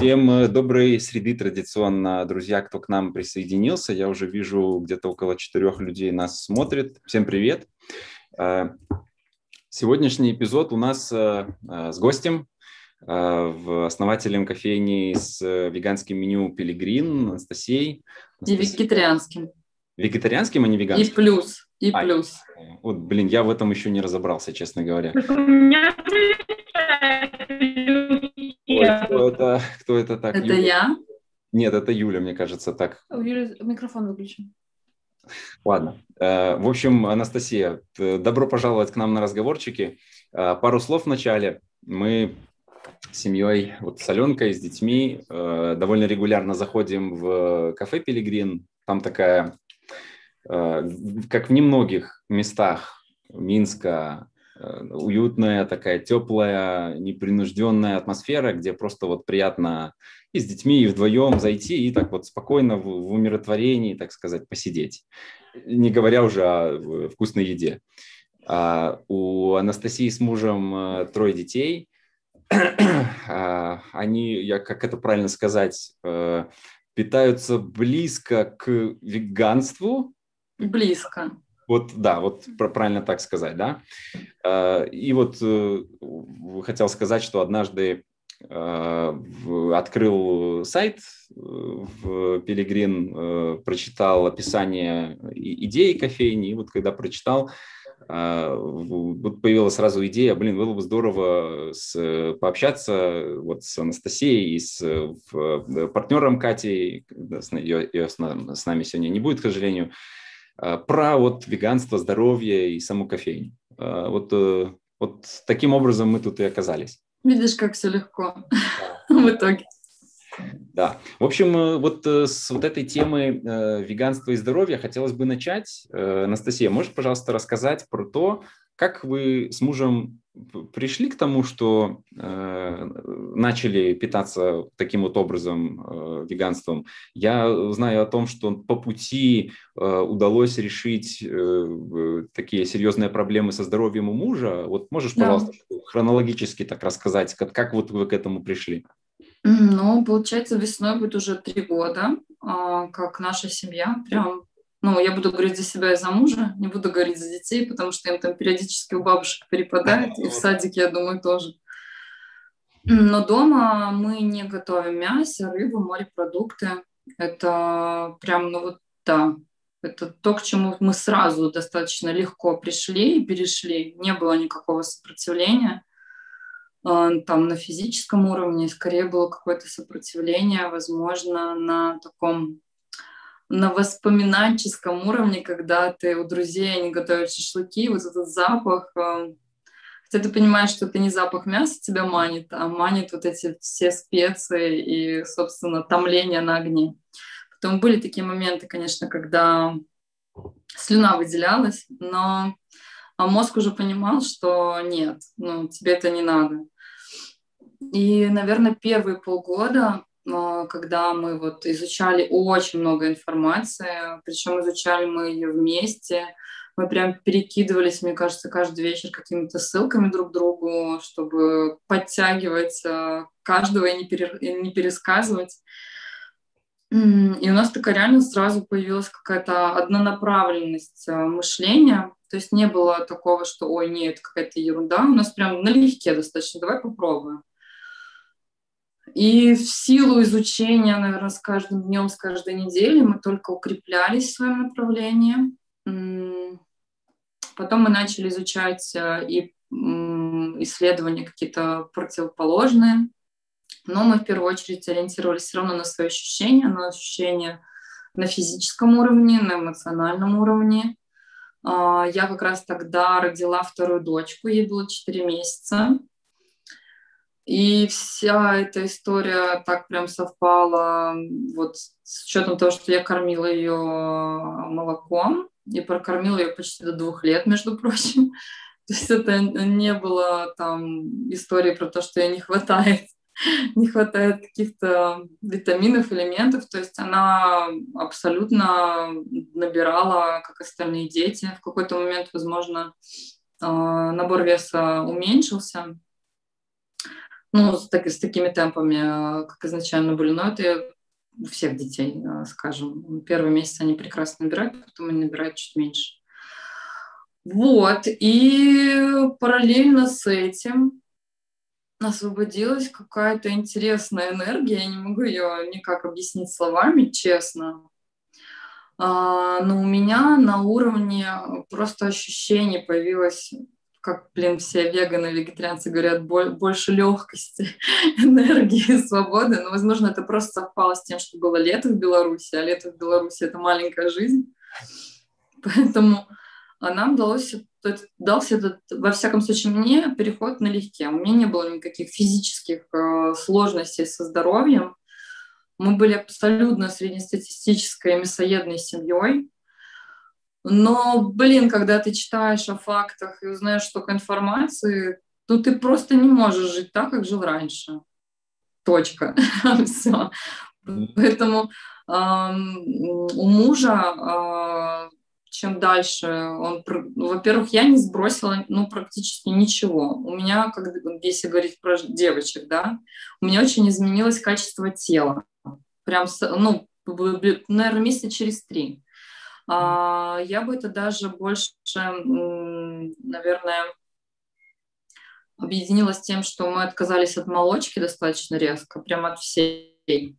Всем э, доброй среды традиционно, друзья, кто к нам присоединился. Я уже вижу, где-то около четырех людей нас смотрит. Всем привет. Э, сегодняшний эпизод у нас э, с гостем, в основателем кофейни с веганским меню Пилигрин Анастасией. И вегетарианским. Вегетарианским, а не веганским? И плюс, и а, плюс. Вот, блин, я в этом еще не разобрался, честно говоря. У меня кто это, кто это так? Это Юля? я? Нет, это Юля, мне кажется, так. У Юли микрофон выключен. Ладно. Э, в общем, Анастасия, добро пожаловать к нам на разговорчики. Э, пару слов в начале. Мы с семьей, вот с Аленкой, с детьми, э, довольно регулярно заходим в кафе «Пилигрин». Там такая, как в немногих местах Минска, уютная, такая теплая, непринужденная атмосфера, где просто вот приятно и с детьми, и вдвоем зайти, и так вот спокойно в, в умиротворении, так сказать, посидеть. Не говоря уже о вкусной еде. А у Анастасии с мужем э, трое детей. А, они, я как это правильно сказать, э, питаются близко к веганству. Близко. Вот, да, вот правильно так сказать, да. Э, и вот э, хотел сказать, что однажды э, открыл сайт в Пилигрин, прочитал описание идеи кофейни, и вот когда прочитал, вот появилась сразу идея, блин, было бы здорово с, пообщаться вот с Анастасией и с партнером Катей, ее, ее с нами сегодня не будет, к сожалению, про вот веганство, здоровье и саму кофейню. Э, вот, э, вот таким образом мы тут и оказались. Видишь, как все легко в итоге. Да. В общем, вот с вот этой темы веганства и здоровья хотелось бы начать. Анастасия, можешь, пожалуйста, рассказать про то, как вы с мужем пришли к тому, что э, начали питаться таким вот образом э, веганством? Я знаю о том, что по пути э, удалось решить э, такие серьезные проблемы со здоровьем у мужа. Вот можешь, да. пожалуйста, хронологически так рассказать, как, как вот вы к этому пришли? Ну, получается, весной будет уже три года, а, как наша семья прям ну, я буду говорить за себя и за мужа, не буду говорить за детей, потому что им там периодически у бабушек перепадает, и в садике, я думаю, тоже. Но дома мы не готовим мясо, рыбу, морепродукты. Это прям, ну вот, да, это то, к чему мы сразу достаточно легко пришли и перешли. Не было никакого сопротивления а, там на физическом уровне, скорее было какое-то сопротивление, возможно, на таком на воспоминательском уровне, когда ты у друзей, они готовят шашлыки, вот этот запах, э, хотя ты понимаешь, что это не запах мяса тебя манит, а манит вот эти все специи и, собственно, томление на огне. Потом были такие моменты, конечно, когда слюна выделялась, но а мозг уже понимал, что нет, ну, тебе это не надо. И, наверное, первые полгода когда мы вот изучали очень много информации, причем изучали мы ее вместе, мы прям перекидывались, мне кажется, каждый вечер какими-то ссылками друг к другу, чтобы подтягивать э, каждого и не, пересказывать. И у нас такая реально сразу появилась какая-то однонаправленность э, мышления. То есть не было такого, что ой, нет, какая-то ерунда. У нас прям налегке достаточно, давай попробуем. И в силу изучения, наверное, с каждым днем, с каждой неделей мы только укреплялись в своем направлении. Потом мы начали изучать э, и исследования какие-то противоположные. Но мы в первую очередь ориентировались все равно на свои ощущения, на ощущения на физическом уровне, на эмоциональном уровне. А, я как раз тогда родила вторую дочку, ей было 4 месяца. И вся эта история так прям совпала вот с учетом того, что я кормила ее молоком и прокормила ее почти до двух лет, между прочим. То есть это не было там истории про то, что ей не хватает не хватает каких-то витаминов, элементов. То есть она абсолютно набирала, как остальные дети. В какой-то момент, возможно, а, набор веса уменьшился, ну, с, так, с такими темпами, как изначально были. Но это у всех детей, скажем. Первый месяц они прекрасно набирают, потом они набирают чуть меньше. Вот, и параллельно с этим освободилась какая-то интересная энергия, я не могу ее никак объяснить словами, честно. А, но у меня на уровне просто ощущений появилось, как, блин, все веганы, вегетарианцы говорят, больше легкости, энергии, свободы. Но, возможно, это просто совпало с тем, что было лето в Беларуси, а лето в Беларуси — это маленькая жизнь. Поэтому а нам удалось, дался этот, во всяком случае, мне переход налегке. У меня не было никаких физических э, сложностей со здоровьем. Мы были абсолютно среднестатистической мясоедной семьей. Но, блин, когда ты читаешь о фактах и узнаешь столько информации, то ты просто не можешь жить так, как жил раньше. Точка. Все. Поэтому у мужа э, чем дальше он... Ну, во-первых, я не сбросила ну, практически ничего. У меня, как, если говорить про девочек, да, у меня очень изменилось качество тела. Прям, ну, наверное, месяца через три. А, я бы это даже больше, наверное, объединила с тем, что мы отказались от молочки достаточно резко, прям от всей.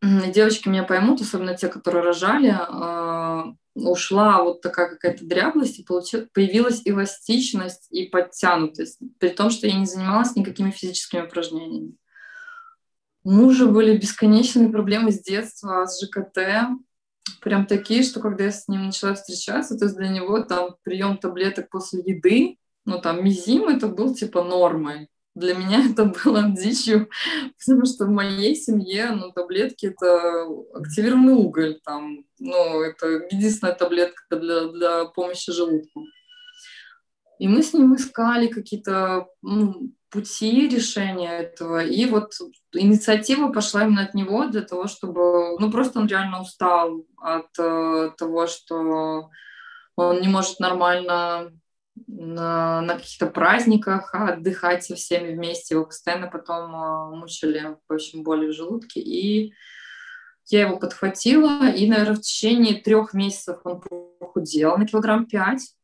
Девочки меня поймут, особенно те, которые рожали, а, ушла вот такая какая-то дряблость, и появилась эластичность и подтянутость, при том, что я не занималась никакими физическими упражнениями. У мужа были бесконечные проблемы с детства, с ЖКТ, прям такие, что когда я с ним начала встречаться, то есть для него там прием таблеток после еды, ну там мизим это был типа нормой. Для меня это было дичью, потому что в моей семье, ну, таблетки – это активированный уголь, там, ну, это единственная таблетка для, для помощи желудку. И мы с ним искали какие-то ну, пути решения этого. И вот инициатива пошла именно от него для того, чтобы... Ну, просто он реально устал от э, того, что он не может нормально на, на каких-то праздниках отдыхать со всеми вместе. Его постоянно потом э, мучили, в общем, боли в желудке. И я его подхватила, и, наверное, в течение трех месяцев он похудел на килограмм пять.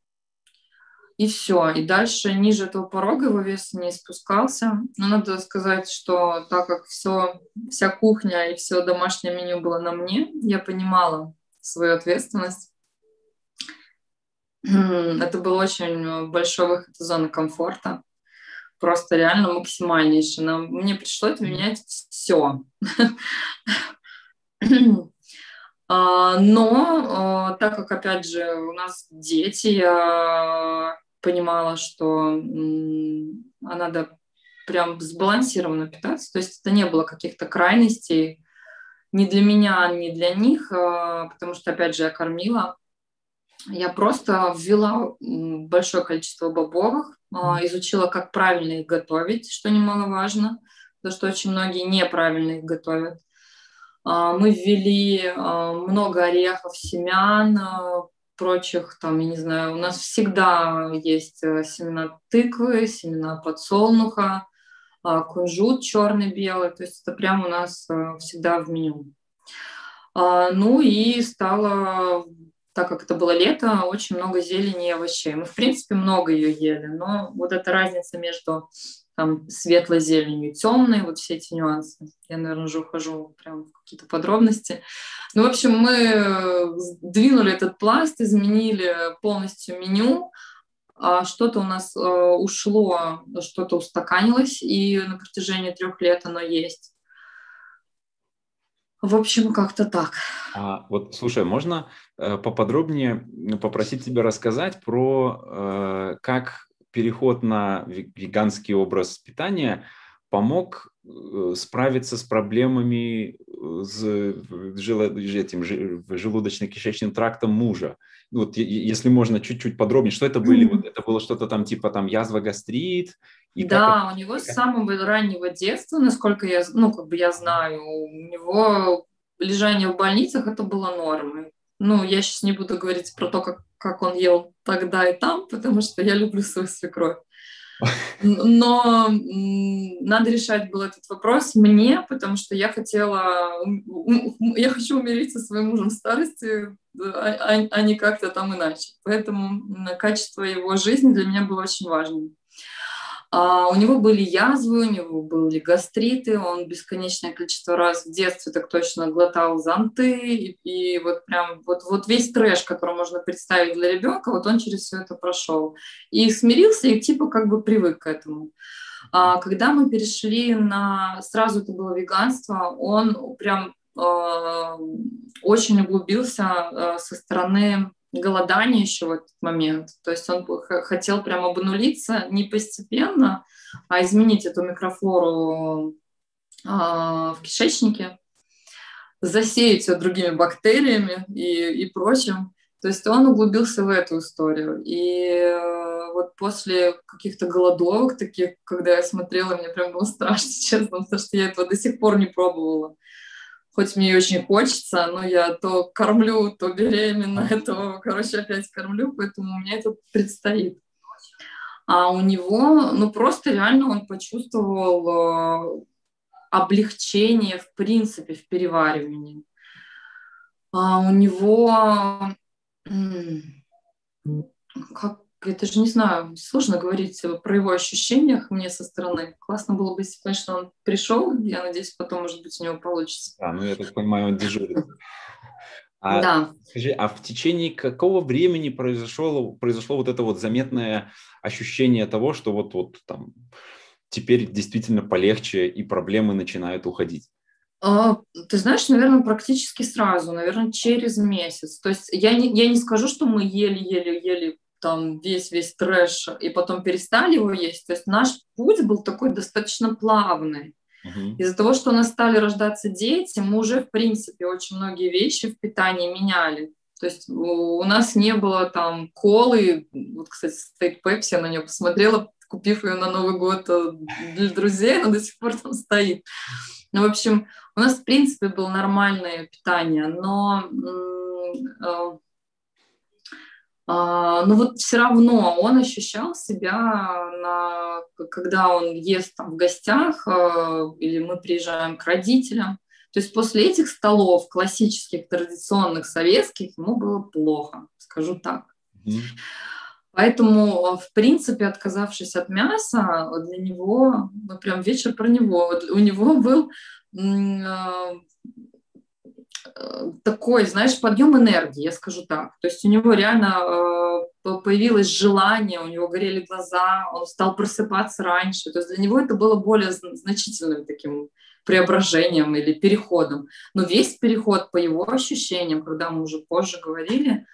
И все. И дальше ниже этого порога его вес не спускался. Но надо сказать, что так как все, вся кухня и все домашнее меню было на мне, я понимала свою ответственность это был очень большой выход из зоны комфорта. Просто реально максимальнейший. Но мне пришлось менять все. А, но а, так как, опять же, у нас дети, я понимала, что надо прям сбалансированно питаться. То есть это не было каких-то крайностей ни для меня, ни для них, а, потому что, опять же, я кормила я просто ввела большое количество бобовых, а, изучила, как правильно их готовить, что немаловажно, потому что очень многие неправильно их готовят. А, мы ввели а, много орехов, семян, прочих, там, я не знаю, у нас всегда есть э, семена тыквы, семена подсолнуха, кунжут черный, белый, то есть это прямо у нас э, всегда в меню. Ну и стала так как это было лето, очень много зелени и овощей. Мы, в принципе, много ее ели, но вот эта разница между там, светлой зеленью и темной, вот все эти нюансы. Я, наверное, уже ухожу прям в какие-то подробности. Ну, в общем, мы двинули этот пласт, изменили полностью меню, а что-то у нас э, ушло, что-то устаканилось, и на протяжении трех лет оно есть. В общем, как-то так. А, вот, слушай, можно э, поподробнее попросить тебя рассказать про э, как переход на веганский образ питания помог э, справиться с проблемами э, с этим желудочно-кишечным трактом мужа. Вот, если можно чуть-чуть подробнее, что это были? Вот это было что-то там типа там язва гастрит, и да, как... у него с самого раннего детства, насколько я, ну, как бы я знаю, у него лежание в больницах это было нормой. Ну, я сейчас не буду говорить про то, как, как он ел тогда и там, потому что я люблю свою свекровь. Но надо решать был этот вопрос мне, потому что я хотела, я хочу умереть со своим мужем в старости, а, а, а не как-то там иначе. Поэтому качество его жизни для меня было очень важным. А у него были язвы, у него были гастриты, он бесконечное количество раз в детстве так точно глотал зонты, и, вот прям вот, вот весь трэш, который можно представить для ребенка, вот он через все это прошел. И смирился, и типа как бы привык к этому. А когда мы перешли на... Сразу это было веганство, он прям э, очень углубился со стороны голодание еще в этот момент. То есть он хотел прям обнулиться не постепенно, а изменить эту микрофлору э, в кишечнике, засеять ее другими бактериями и, и прочим. То есть он углубился в эту историю. И э, вот после каких-то голодовок таких, когда я смотрела, мне прям было страшно, честно, потому что я этого до сих пор не пробовала хоть мне и очень хочется, но я то кормлю, то беременна, то, короче, опять кормлю, поэтому меня это предстоит. А у него, ну, просто реально он почувствовал э, облегчение, в принципе, в переваривании. А у него, как это же, не знаю, сложно говорить про его ощущениях мне со стороны. Классно было бы, если, конечно, он пришел. Я надеюсь, потом, может быть, у него получится. Да, ну я так понимаю, он дежурит. А, да. Скажи, а в течение какого времени произошло, произошло вот это вот заметное ощущение того, что вот, вот там теперь действительно полегче и проблемы начинают уходить? А, ты знаешь, наверное, практически сразу, наверное, через месяц. То есть я не, я не скажу, что мы ели-ели-ели там весь-весь трэш, и потом перестали его есть. То есть наш путь был такой достаточно плавный. Uh-huh. Из-за того, что у нас стали рождаться дети, мы уже, в принципе, очень многие вещи в питании меняли. То есть у нас не было там колы, вот, кстати, стоит Пепси, я на нее посмотрела, купив ее на Новый год э, для друзей, она до сих пор там стоит. Ну, в общем, у нас, в принципе, было нормальное питание, но э, но вот все равно он ощущал себя, на, когда он ест там в гостях а, или мы приезжаем к родителям. То есть после этих столов классических, традиционных, советских ему было плохо, скажу так. Mm-hmm. Поэтому, в принципе, отказавшись от мяса, для него, ну прям вечер про него, у него был а, такой, знаешь, подъем энергии, я скажу так. То есть у него реально э, появилось желание, у него горели глаза, он стал просыпаться раньше. То есть для него это было более значительным таким преображением или переходом. Но весь переход по его ощущениям, когда мы уже позже говорили,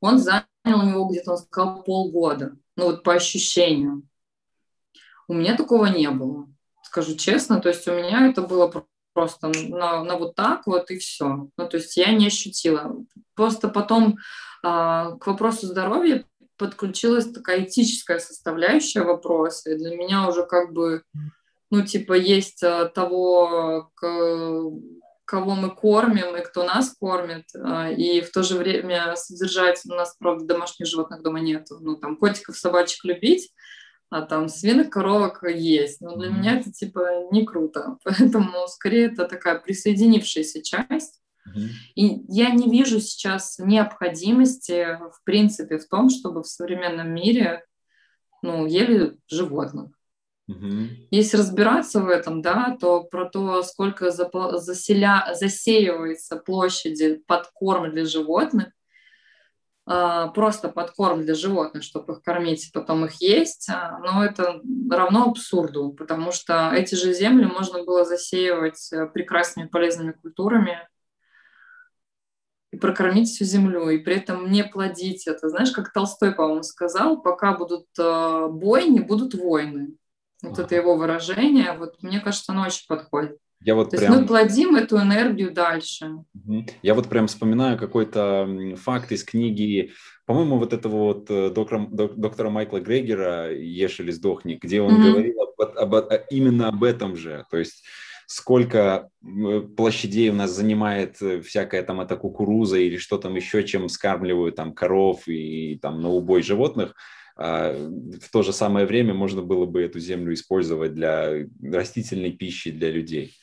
он занял у него где-то, он сказал, полгода. Ну вот по ощущениям. У меня такого не было, скажу честно. То есть у меня это было просто на, на вот так вот и все. Ну, то есть я не ощутила. Просто потом а, к вопросу здоровья подключилась такая этическая составляющая вопроса, и для меня уже как бы, ну, типа, есть а, того, к, кого мы кормим и кто нас кормит, а, и в то же время содержать, у нас, правда, домашних животных дома нет, ну, там, котиков, собачек любить, а там свиных коровок есть. Но для mm-hmm. меня это типа не круто. Поэтому скорее это такая присоединившаяся часть. Mm-hmm. И я не вижу сейчас необходимости, в принципе, в том, чтобы в современном мире ну, ели животных. Mm-hmm. Если разбираться в этом, да, то про то, сколько заселя... засеивается площади под корм для животных, а, просто подкорм для животных, чтобы их кормить, потом их есть, а, но это равно абсурду, потому что эти же земли можно было засеивать э, прекрасными полезными культурами и прокормить всю землю, и при этом не плодить это. Знаешь, как Толстой, по-моему, сказал, пока будут э, бойни, будут войны. Вот ага. это его выражение, вот мне кажется, оно очень подходит. Я вот То прям... есть мы плодим эту энергию дальше. Я вот прям вспоминаю какой-то факт из книги, по-моему, вот этого вот э, доктора, доктора Майкла Грегера «Ешь или сдохни», где он mm-hmm. говорил об, об, именно об этом же. То есть сколько площадей у нас занимает э, всякая там эта кукуруза или что там еще, чем скармливают там коров и там на убой животных. а в то же самое время можно было бы эту землю использовать для растительной пищи для людей.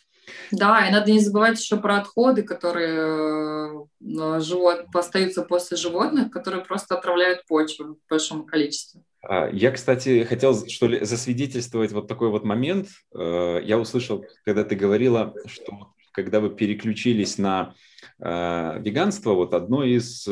Да, и надо не забывать еще про отходы, которые э, живот, остаются после животных, которые просто отравляют почву в большом количестве. А, я, кстати, хотел что ли засвидетельствовать вот такой вот момент. Э, я услышал, когда ты говорила, что когда вы переключились на э, веганство, вот одно из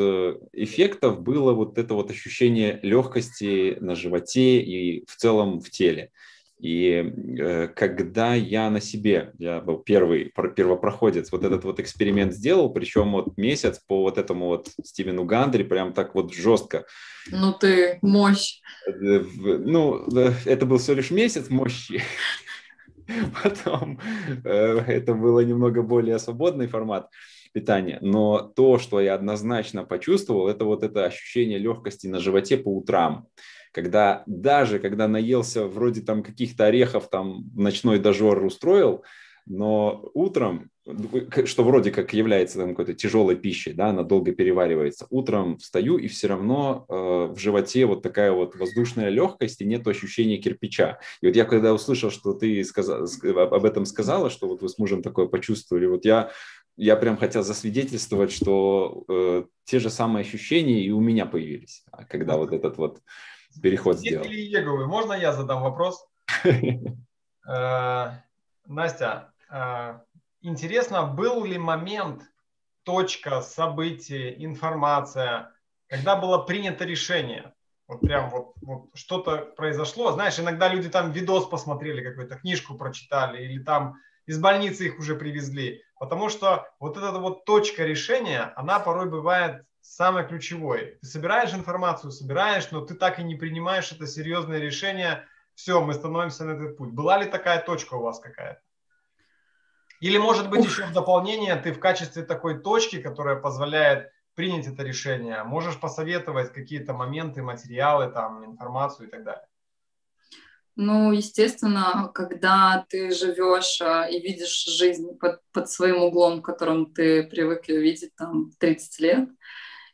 эффектов было вот это вот ощущение легкости на животе и в целом в теле. И э, когда я на себе, я был первый первопроходец, вот этот вот эксперимент сделал, причем вот месяц по вот этому вот Стивену Гандри, прям так вот жестко. Ну ты мощь. Э, ну, это был всего лишь месяц мощи. Потом э, это было немного более свободный формат питания. Но то, что я однозначно почувствовал, это вот это ощущение легкости на животе по утрам когда даже когда наелся вроде там каких-то орехов, там ночной дожор устроил, но утром, что вроде как является там какой-то тяжелой пищей, да, она долго переваривается, утром встаю и все равно э, в животе вот такая вот воздушная легкость и нет ощущения кирпича. И вот я когда услышал, что ты сказал, об этом сказала, что вот вы с мужем такое почувствовали, вот я я прям хотел засвидетельствовать, что э, те же самые ощущения и у меня появились, когда вот этот вот переход сделал. Еговы, можно я задам вопрос? Э, Настя, э, интересно, был ли момент, точка, событие, информация, когда было принято решение? Вот прям вот, вот что-то произошло. Знаешь, иногда люди там видос посмотрели, какую-то книжку прочитали, или там из больницы их уже привезли. Потому что вот эта вот точка решения, она порой бывает самое ключевое. Ты собираешь информацию, собираешь, но ты так и не принимаешь это серьезное решение. Все, мы становимся на этот путь. Была ли такая точка у вас какая-то? Или, может быть, еще в дополнение ты в качестве такой точки, которая позволяет принять это решение, можешь посоветовать какие-то моменты, материалы, там, информацию и так далее? Ну, естественно, когда ты живешь а, и видишь жизнь под, под своим углом, которым ты привык ее видеть там 30 лет,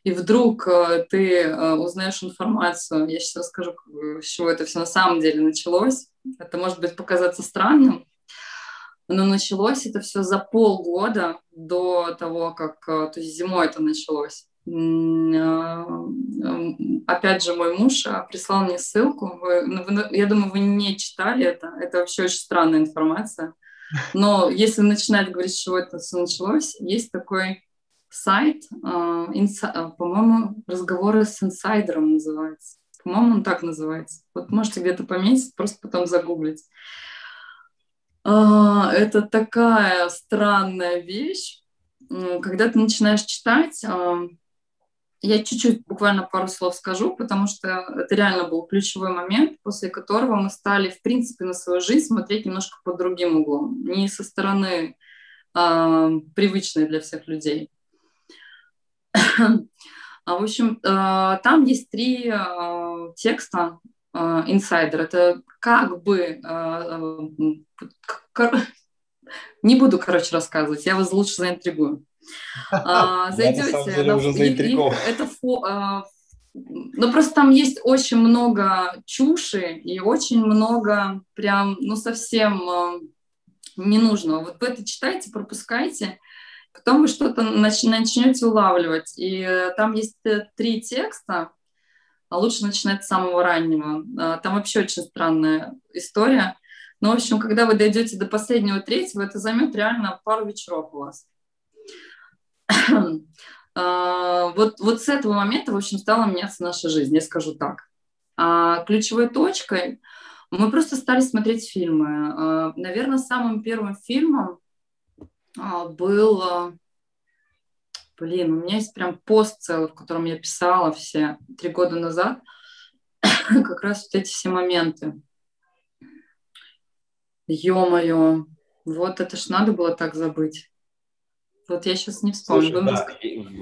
и вдруг э, ты э, узнаешь информацию, я сейчас расскажу, с чего это все на самом деле началось. Это может быть показаться странным, но началось это все за полгода до того, как э, то есть зимой это началось. Опять же, мой муж прислал мне ссылку. Ну, вы, я думаю, вы не читали это. Это вообще очень странная информация. Но если начинать говорить, с чего это все началось, есть такой сайт, а, а, по-моему, разговоры с инсайдером называется. По-моему, он так называется. Вот можете где-то пометить, просто потом загуглить. А, это такая странная вещь. Когда ты начинаешь читать, я чуть-чуть, буквально пару слов скажу, потому что это реально был ключевой момент, после которого мы стали, в принципе, на свою жизнь смотреть немножко под другим углом, не со стороны привычной для всех людей. В общем, э, там есть три э, текста инсайдер. Это как бы... Э, не буду, короче, рассказывать, я вас лучше заинтригую. Зайдете, это ну, просто там есть очень много чуши и очень много прям, ну, совсем ненужного. Вот вы это читайте, пропускайте, Потом вы что-то нач- начнете улавливать. И э, там есть э, три текста, а лучше начинать с самого раннего. А, там вообще очень странная история. Но, в общем, когда вы дойдете до последнего третьего, это займет реально пару вечеров у вас. Вот, вот с этого момента, в общем, стала меняться наша жизнь, я скажу так. А ключевой точкой мы просто стали смотреть фильмы. Наверное, самым первым фильмом был, блин, у меня есть прям пост целый, в котором я писала все три года назад, как раз вот эти все моменты. Ё-моё, вот это ж надо было так забыть. Вот я сейчас не вспомню. Слушай, да,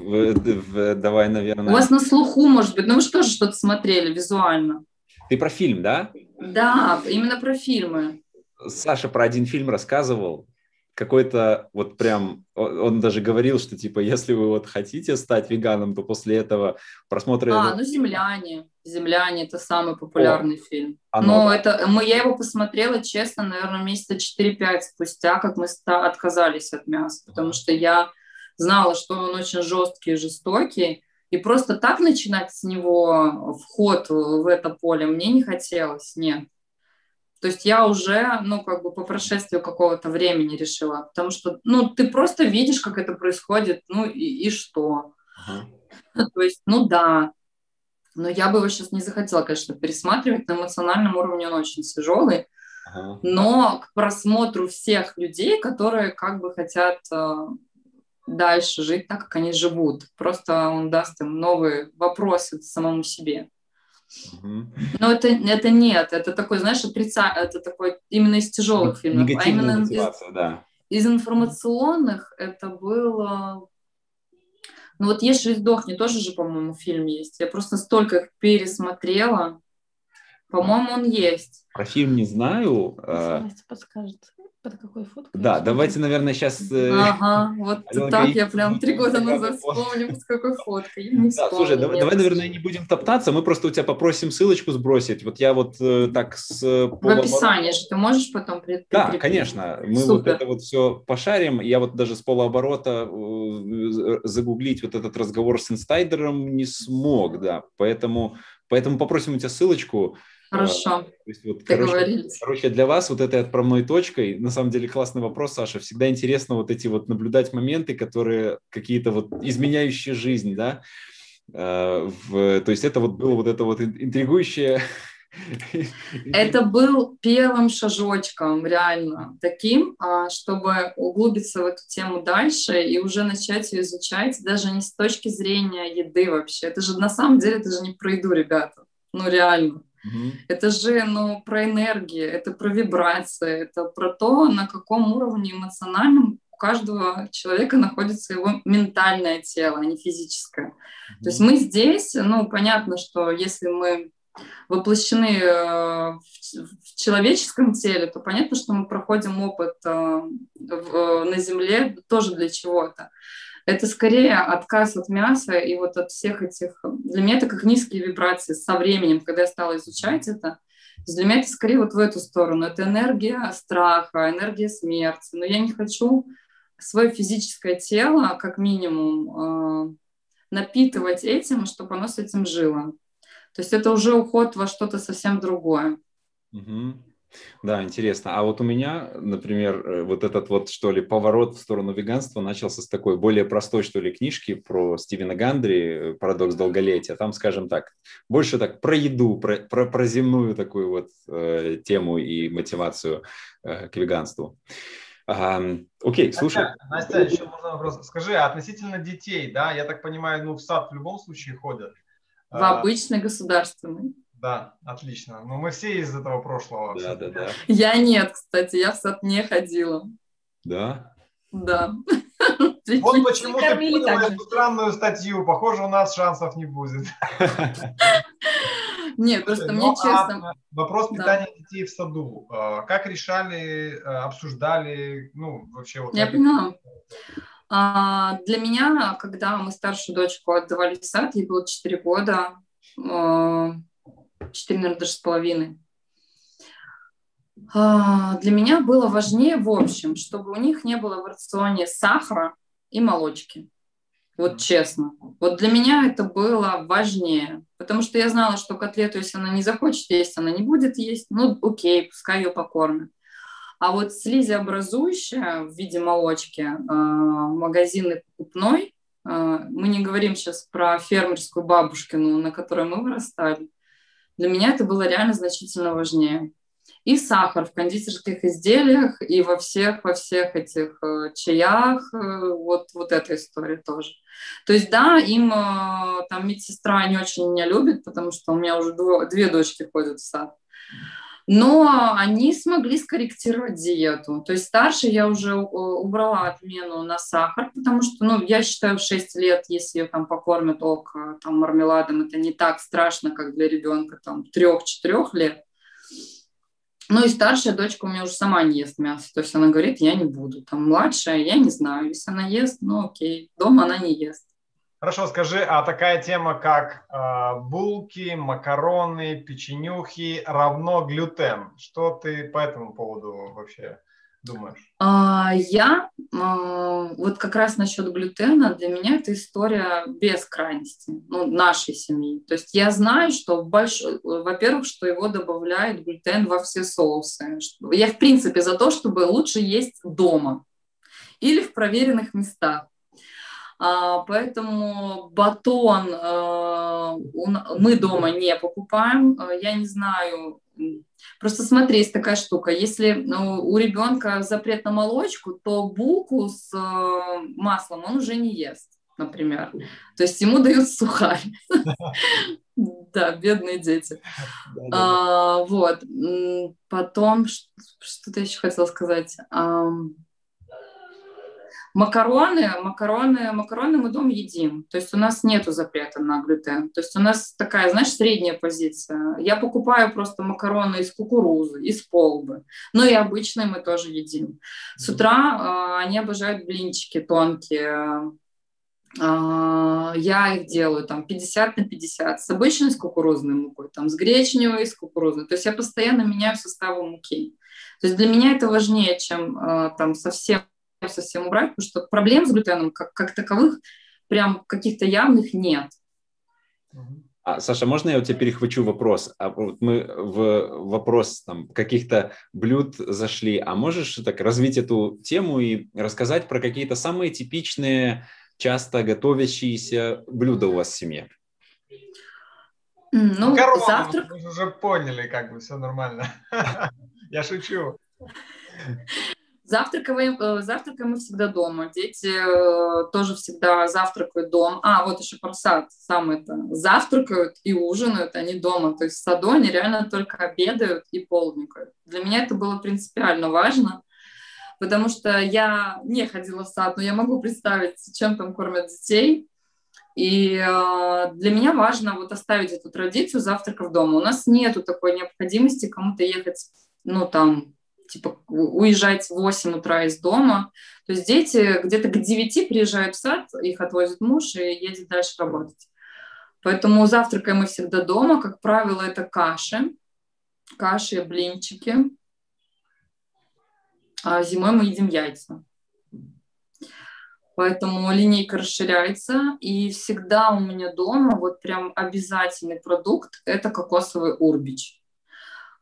в, в, давай, наверное. У вас на слуху, может быть, ну вы же тоже что-то смотрели визуально. Ты про фильм, да? Да, именно про фильмы. Саша про один фильм рассказывал, какой-то вот прям, он даже говорил, что типа, если вы вот хотите стать веганом, то после этого просмотра... А, ну «Земляне». «Земляне» — это самый популярный О, фильм. Оно, Но это, мы, я его посмотрела, честно, наверное, месяца 4-5 спустя, как мы отказались от мяса, потому что я знала, что он очень жесткий и жестокий, и просто так начинать с него вход в это поле мне не хотелось, нет. То есть я уже, ну, как бы по прошествию какого-то времени решила, потому что, ну, ты просто видишь, как это происходит, ну, и, и что. Uh-huh. То есть, ну, да. Но я бы его сейчас не захотела, конечно, пересматривать. На эмоциональном уровне он очень тяжелый. Uh-huh. Но к просмотру всех людей, которые как бы хотят э, дальше жить так, как они живут. Просто он даст им новые вопросы самому себе. Но это, это нет, это такой, знаешь, отрица... это такой именно из тяжелых фильмов. А именно из, да. из информационных это было... Ну вот «Ешь и сдохни» тоже же, по-моему, фильм есть. Я просто столько их пересмотрела. По-моему, он есть. Про фильм не знаю. Настя подскажет. Под какой фоткой? Да, давайте, наверное, сейчас... Э, ага, вот Алена так я прям три года назад вспомню, с какой фоткой. Не да, слушай, давай, давай, наверное, не будем топтаться, мы просто у тебя попросим ссылочку сбросить. Вот я вот э, так с... В описании же ты можешь потом прикрепить? Да, конечно. Мы Супер. вот это вот все пошарим. Я вот даже с полуоборота э, загуглить вот этот разговор с инстайдером не смог, да. Поэтому, поэтому попросим у тебя ссылочку. Хорошо. То есть, вот, короче, короче, для вас вот этой отправной точкой, на самом деле классный вопрос, Саша, всегда интересно вот эти вот наблюдать моменты, которые какие-то вот изменяющие жизнь, да, э, в, то есть это вот было вот это вот интригующее это был первым шажочком, реально, таким, а, чтобы углубиться в эту тему дальше и уже начать ее изучать, даже не с точки зрения еды вообще. Это же на самом деле, это же не про еду, ребята. Ну, реально. Угу. Это же ну, про энергию, это про вибрации, это про то, на каком уровне эмоциональном у каждого человека находится его ментальное тело, а не физическое. Угу. То есть мы здесь, ну, понятно, что если мы воплощены э, в человеческом теле, то понятно, что мы проходим опыт э, на Земле тоже для чего-то. Это скорее отказ от мяса и вот от всех этих... Для меня это как низкие вибрации со временем, когда я стала изучать это. Для меня это скорее вот в эту сторону. Это энергия страха, энергия смерти. Но я не хочу свое физическое тело, как минимум, э, напитывать этим, чтобы оно с этим жило. То есть это уже уход во что-то совсем другое. Угу. Да, интересно. А вот у меня, например, э, вот этот вот, что ли, поворот в сторону веганства начался с такой более простой, что ли, книжки про Стивена Гандри «Парадокс долголетия». Там, скажем так, больше так про еду, про, про, про земную такую вот э, тему и мотивацию э, к веганству. А, окей, слушай. Настя, Настя, еще можно вопрос. Скажи, а относительно детей, да, я так понимаю, ну в сад в любом случае ходят? В а, обычный государственный. Да, отлично. Но мы все из этого прошлого. Да, да, да. Я нет, кстати, я в сад не ходила. Да? Да. Вот почему ты поняла эту странную статью. Похоже, у нас шансов не будет. Нет, просто мне ну, а честно... Вопрос питания детей в саду. А, как решали, а, обсуждали, ну, вообще... вот. Я поняла. Для меня, когда мы старшую дочку отдавали в сад, ей было 4 года, 4, наверное, даже с половиной. А, для меня было важнее, в общем, чтобы у них не было в рационе сахара и молочки. Вот честно. Вот для меня это было важнее. Потому что я знала, что котлету, если она не захочет есть, она не будет есть. Ну, окей, пускай ее покормят. А вот слизеобразующая в виде молочки, э, магазинный покупной, э, мы не говорим сейчас про фермерскую бабушкину, на которой мы вырастали, для меня это было реально значительно важнее. И сахар в кондитерских изделиях, и во всех, во всех этих э, чаях, э, вот, вот эта история тоже. То есть, да, им э, там медсестра не очень меня любит, потому что у меня уже дво, две дочки ходят в сад но они смогли скорректировать диету. То есть старше я уже э, убрала отмену на сахар, потому что, ну, я считаю, в 6 лет, если ее там покормят ок, там, мармеладом, это не так страшно, как для ребенка там 3-4 лет. Ну и старшая дочка у меня уже сама не ест мясо. То есть она говорит, я не буду. Там младшая, я не знаю. Если она ест, ну окей. Дома она не ест. Хорошо, скажи, а такая тема, как э, булки, макароны, печенюхи равно глютен. Что ты по этому поводу вообще думаешь? А, я а, вот как раз насчет глютена, для меня это история без крайности, ну, нашей семьи. То есть я знаю, что больш... во-первых, что его добавляют глютен во все соусы. Я, в принципе, за то, чтобы лучше есть дома или в проверенных местах. А, поэтому батон а, мы дома не покупаем. А, я не знаю, Просто смотри, есть такая штука. Если ну, у ребенка запрет на молочку, то булку с э, маслом он уже не ест, например. То есть ему дают сухарь. Да, бедные дети. Вот. Потом, что-то еще хотела сказать. Макароны, макароны, макароны мы дома едим. То есть у нас нету запрета на глютен. То есть у нас такая, знаешь, средняя позиция. Я покупаю просто макароны из кукурузы, из полбы. Ну и обычные мы тоже едим. С утра э, они обожают блинчики тонкие. Э, я их делаю там 50 на 50 с обычной с кукурузной мукой, там с гречневой, с кукурузной. То есть я постоянно меняю составы муки. То есть для меня это важнее, чем э, там совсем совсем убрать, потому что проблем с глютеном как, как таковых прям каких-то явных нет. А, Саша, можно я у тебя перехвачу вопрос? А вот мы в вопрос там, каких-то блюд зашли, а можешь так развить эту тему и рассказать про какие-то самые типичные, часто готовящиеся блюда у вас в семье? Ну, Макароны, завтрак... Мы уже поняли, как бы все нормально. Я шучу. Завтракаем, э, завтракаем мы всегда дома. Дети э, тоже всегда завтракают дома. А, вот еще про сад. Сам это. Завтракают и ужинают они дома. То есть в саду они реально только обедают и полдникают. Для меня это было принципиально важно, потому что я не ходила в сад, но я могу представить, чем там кормят детей. И э, для меня важно вот оставить эту традицию завтраков дома. У нас нету такой необходимости кому-то ехать, ну, там, типа уезжать в 8 утра из дома. То есть дети где-то к 9 приезжают в сад, их отвозит муж и едет дальше работать. Поэтому завтракаем мы всегда дома. Как правило, это каши, каши, блинчики. А зимой мы едим яйца. Поэтому линейка расширяется, и всегда у меня дома вот прям обязательный продукт – это кокосовый урбич.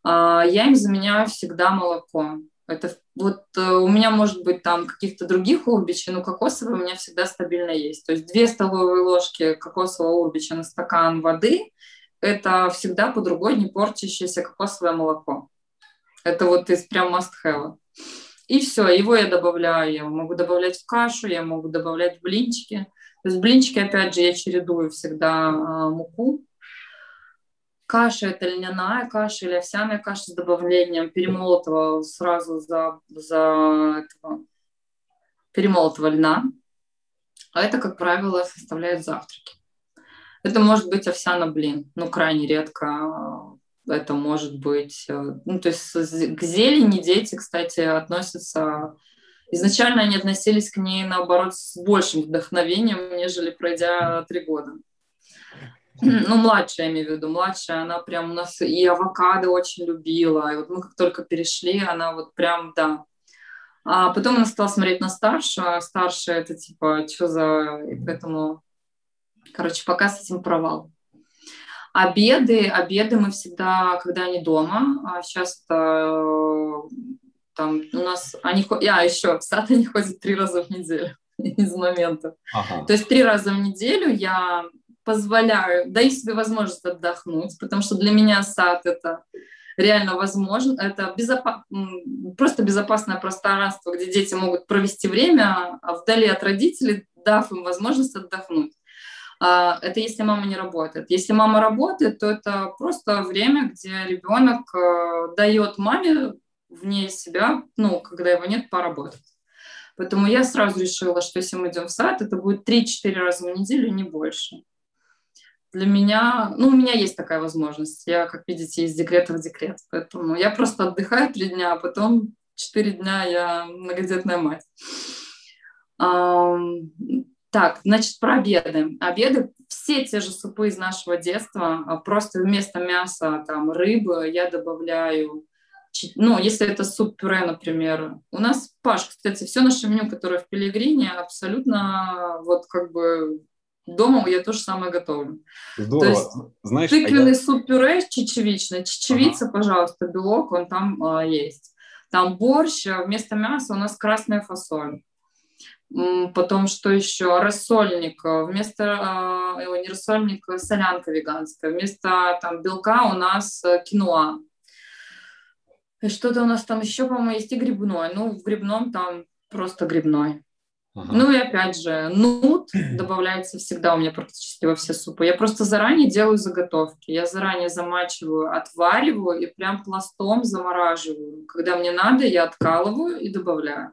А, я им заменяю всегда молоко. Это вот э, у меня может быть там каких-то других урбичей, но кокосовое у меня всегда стабильно есть. То есть две столовые ложки кокосового урбича на стакан воды – это всегда по другой не портящееся кокосовое молоко. Это вот из прям must have. И все, его я добавляю. Я могу добавлять в кашу, я могу добавлять в блинчики. То есть блинчики, опять же, я чередую всегда а, муку Каша – это льняная каша или овсяная каша с добавлением перемолотого сразу за, за этого, перемолотого льна. А это, как правило, составляет завтраки. Это может быть овсяный блин, но крайне редко это может быть... Э, ну, то есть к зелени дети, кстати, относятся... Изначально они относились к ней, наоборот, с большим вдохновением, нежели пройдя три года. Ну, младшая, я имею в виду, младшая, она прям у нас и авокадо очень любила. И вот мы как только перешли, она вот прям, да. А потом она стала смотреть на старшую, а старшая это типа, что за... И поэтому, короче, пока с этим провал. Обеды, обеды мы всегда, когда они дома, а сейчас это там у нас, они, а, еще в сад они ходят три раза в неделю из момента. Ага. То есть три раза в неделю я позволяю, даю себе возможность отдохнуть, потому что для меня сад это реально возможно, это безопа- просто безопасное пространство, где дети могут провести время а вдали от родителей, дав им возможность отдохнуть. А, это если мама не работает. Если мама работает, то это просто время, где ребенок э, дает маме вне себя, ну, когда его нет, поработать. Поэтому я сразу решила, что если мы идем в сад, это будет 3-4 раза в неделю, не больше. Для меня, ну, у меня есть такая возможность. Я, как видите, из декрета в декрет. Поэтому я просто отдыхаю три дня, а потом четыре дня я многодетная мать. Так, значит, про обеды. Обеды все те же супы из нашего детства, а просто вместо мяса, там, рыбы я добавляю, ну, если это суп-пюре, например. У нас, Паш, кстати, все наше меню, которое в Пилигрине, абсолютно вот как бы дома я то же самое готовлю. Здорово. То есть Знаешь, тыквенный а я... суп-пюре чечевичный, чечевица, ага. пожалуйста, белок, он там а, есть. Там борщ, а вместо мяса у нас красная фасоль. Потом что еще? Рассольник. Вместо, не рассольник, солянка веганская. Вместо там белка у нас киноа. И что-то у нас там еще, по-моему, есть и грибной. Ну, в грибном там просто грибной. Ага. Ну и опять же, нут добавляется всегда у меня практически во все супы. Я просто заранее делаю заготовки. Я заранее замачиваю, отвариваю и прям пластом замораживаю. Когда мне надо, я откалываю и добавляю.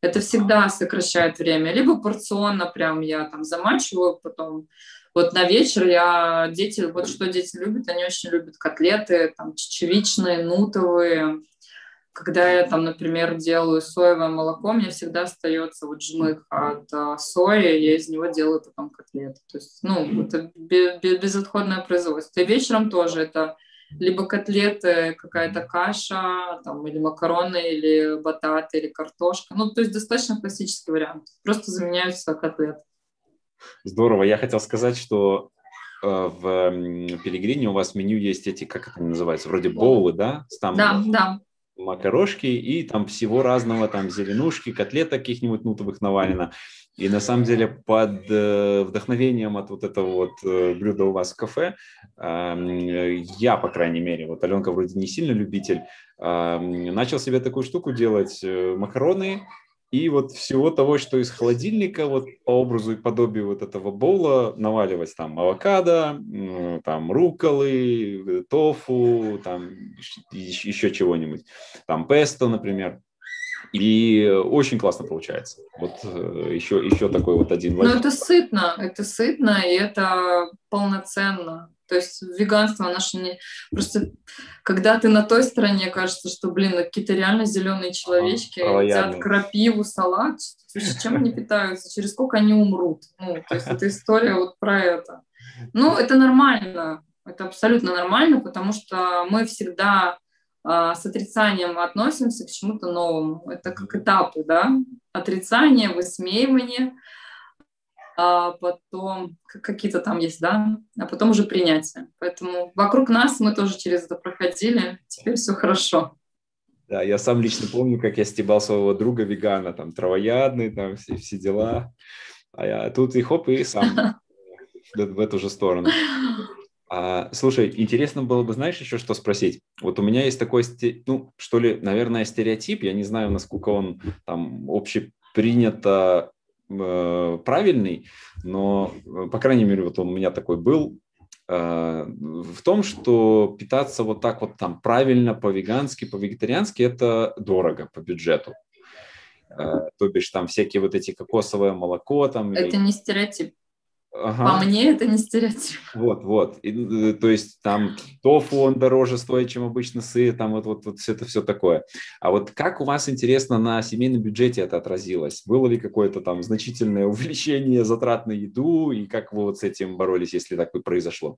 Это всегда сокращает время. Либо порционно прям я там замачиваю, потом вот на вечер я, дети, вот что дети любят, они очень любят котлеты, там, чечевичные, нутовые. Когда я там, например, делаю соевое молоко, мне всегда остается вот жмых от а, сои, я из него делаю потом котлеты. То есть, ну, это безотходное производство. И вечером тоже это либо котлеты, какая-то каша, там, или макароны, или бататы, или картошка. Ну, то есть достаточно классический вариант. Просто заменяются котлеты. Здорово. Я хотел сказать, что э, в Пилигрине у вас в меню есть эти, как это называется, вроде боулы, да? Там да, да. Макарошки и там всего разного, там зеленушки, котлет каких-нибудь нутовых навалено. И на самом деле под э, вдохновением от вот этого вот э, блюда у вас в кафе, я, по крайней мере, вот Аленка вроде не сильно любитель, начал себе такую штуку делать, э, макароны, и вот всего того, что из холодильника, вот по образу и подобию вот этого боула наваливать там авокадо, там руколы, тофу, там еще чего-нибудь, там песто, например. И очень классно получается. Вот еще, э, еще такой вот один. Ну, это сытно, это сытно, и это полноценно. То есть веганство наше не... Просто когда ты на той стороне, кажется, что, блин, ну, какие-то реально зеленые человечки а, едят крапиву, салат. Чем они питаются? Через сколько они умрут? Ну, то есть это история вот про это. Ну, это нормально. Это абсолютно нормально, потому что мы всегда а, с отрицанием относимся к чему-то новому. Это как этапы, да? Отрицание, высмеивание, а потом какие-то там есть, да, а потом уже принятие. Поэтому вокруг нас мы тоже через это проходили, теперь все хорошо. Да, я сам лично помню, как я стебал своего друга вегана, там, травоядный, там, все, все дела. А я тут и хоп, и сам в эту же сторону. А, слушай, интересно было бы, знаешь, еще что спросить? Вот у меня есть такой, ну, что ли, наверное, стереотип, я не знаю, насколько он там общепринято правильный, но, э, по крайней мере, вот он у меня такой был, э, в том, что питаться вот так вот там правильно, по-вегански, по-вегетариански, это дорого по бюджету. Э, то бишь там всякие вот эти кокосовое молоко там. Это или... не стереотип. Ага. По мне это не стереотип. Вот, вот. И, э, то есть там тофу он дороже стоит, чем обычно сыр, там вот, вот, вот все это все такое. А вот как у вас, интересно, на семейном бюджете это отразилось? Было ли какое-то там значительное увеличение затрат на еду, и как вы вот с этим боролись, если так и произошло?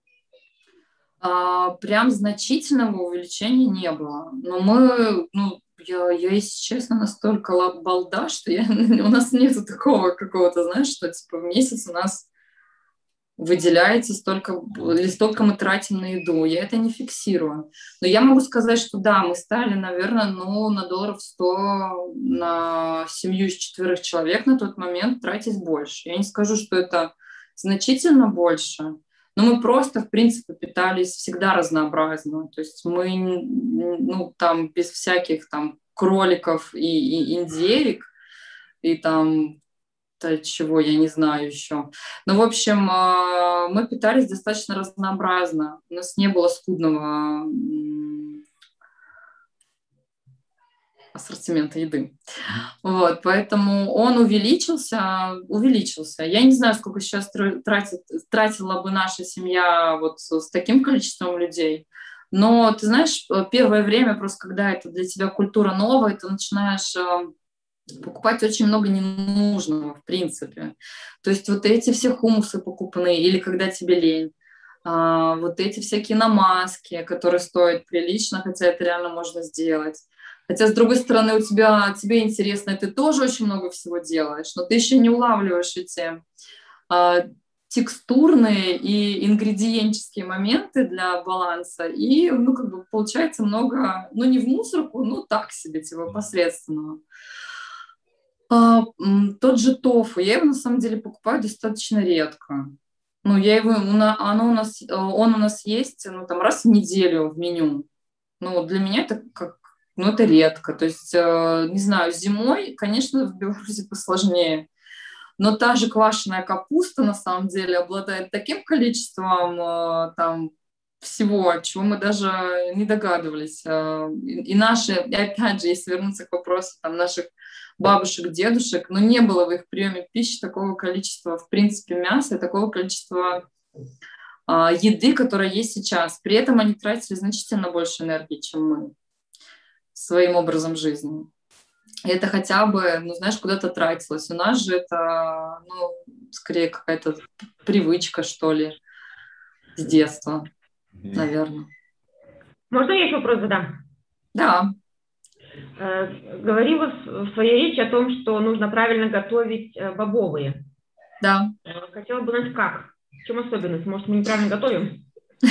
А, прям значительного увеличения не было. Но мы, ну, я, я, если честно, настолько балда, что я, у нас нет такого какого-то, знаешь, что типа в месяц у нас выделяется столько, или столько мы тратим на еду. Я это не фиксирую. Но я могу сказать, что да, мы стали, наверное, ну, на долларов 100 на семью из четверых человек на тот момент тратить больше. Я не скажу, что это значительно больше, но мы просто, в принципе, питались всегда разнообразно. То есть мы, ну, там, без всяких там кроликов и, и индейок, и там чего я не знаю еще. Но, в общем, а, мы питались достаточно разнообразно. У нас не было скудного ассортимента еды. Вот, поэтому он увеличился, увеличился. Я не знаю, сколько сейчас тратит, тратила бы наша семья вот с таким количеством людей, но ты знаешь, первое время, просто когда это для тебя культура новая, ты начинаешь э, покупать очень много ненужного, в принципе. То есть вот эти все хумусы покупные, или когда тебе лень, а, вот эти всякие намазки, которые стоят прилично, хотя это реально можно сделать. Хотя, с другой стороны, у тебя, тебе интересно, ты тоже очень много всего делаешь, но ты еще не улавливаешь эти а, текстурные и ингредиентические моменты для баланса, и, ну, как бы получается много, ну, не в мусорку, ну, так себе, типа, посредственного. А, тот же тофу, я его, на самом деле, покупаю достаточно редко. Ну, я его, оно у нас, он у нас есть, ну, там, раз в неделю в меню. Ну, для меня это как но это редко. То есть, э, не знаю, зимой, конечно, в Беларуси посложнее, но та же квашеная капуста на самом деле обладает таким количеством э, там всего, чего мы даже не догадывались. Э, и наши, и опять же, если вернуться к вопросу там, наших бабушек, дедушек, но не было в их приеме пищи такого количества, в принципе, мяса, такого количества еды, которая есть сейчас. При этом они тратили значительно больше энергии, чем мы своим образом жизни. И это хотя бы, ну, знаешь, куда-то тратилось. У нас же это, ну, скорее какая-то привычка, что ли, с детства, mm-hmm. наверное. Можно я еще вопрос задам? Да. Э, говорила в своей речи о том, что нужно правильно готовить э, бобовые. Да. Э, хотела бы знать, как? В чем особенность? Может, мы неправильно готовим?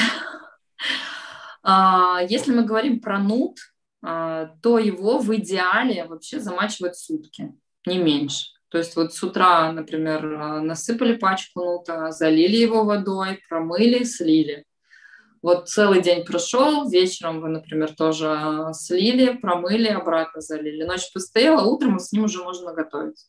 А, если мы говорим про нут, а, то его в идеале вообще замачивать сутки, не меньше. То есть вот с утра, например, насыпали пачку нута, залили его водой, промыли, слили. Вот целый день прошел, вечером вы, например, тоже слили, промыли, обратно залили. Ночь постояла, утром с ним уже можно готовить.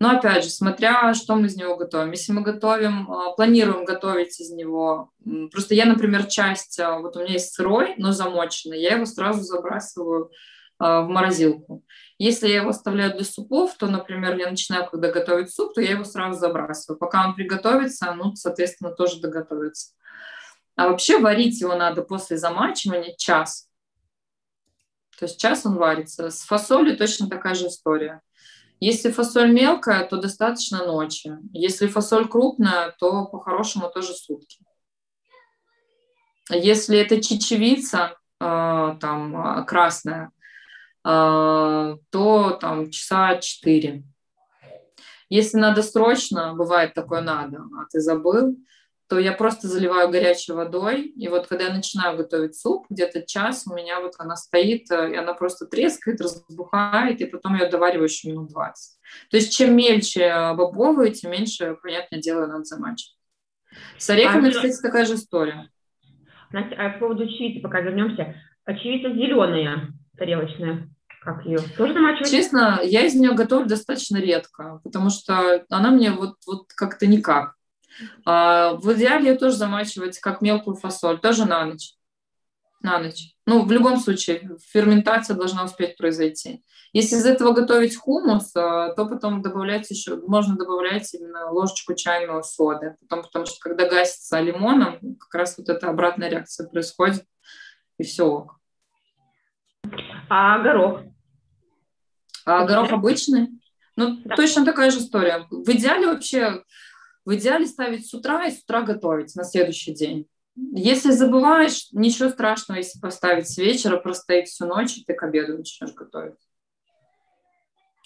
Но опять же, смотря, что мы из него готовим. Если мы готовим, а, планируем готовить из него, просто я, например, часть, а, вот у меня есть сырой, но замоченный, я его сразу забрасываю а, в морозилку. Если я его оставляю для супов, то, например, я начинаю, когда готовить суп, то я его сразу забрасываю. Пока он приготовится, ну, соответственно, тоже доготовится. А вообще варить его надо после замачивания час. То есть час он варится. С фасолью точно такая же история. Если фасоль мелкая, то достаточно ночи. Если фасоль крупная, то по-хорошему тоже сутки. Если это чечевица, э, там, красная, э, то там часа четыре. Если надо срочно, бывает такое надо, а ты забыл, то я просто заливаю горячей водой, и вот когда я начинаю готовить суп, где-то час у меня вот она стоит, э, и она просто трескает, разбухает, и потом я довариваю еще минут 20. То есть чем мельче бобовые, тем меньше, понятное дело, надо замачивать. С орехами, а, кстати, такая же история. Настя, а по поводу чевицы, пока вернемся. А зеленая, тарелочная. Как ее? Тоже замачивать? Честно, я из нее готовлю достаточно редко, потому что она мне вот, вот как-то никак. А, в идеале ее тоже замачивать как мелкую фасоль, тоже на ночь. На ночь. Ну, в любом случае, ферментация должна успеть произойти. Если из этого готовить хумус, а, то потом добавлять еще, можно добавлять именно ложечку чайного соды. Потом, потому что когда гасится лимоном, как раз вот эта обратная реакция происходит, и все ок. А горох? А горох обычный? Ну, да. точно такая же история. В идеале вообще в идеале ставить с утра и с утра готовить на следующий день. Если забываешь, ничего страшного, если поставить с вечера, простоит всю ночь, и ты к обеду начнешь готовить.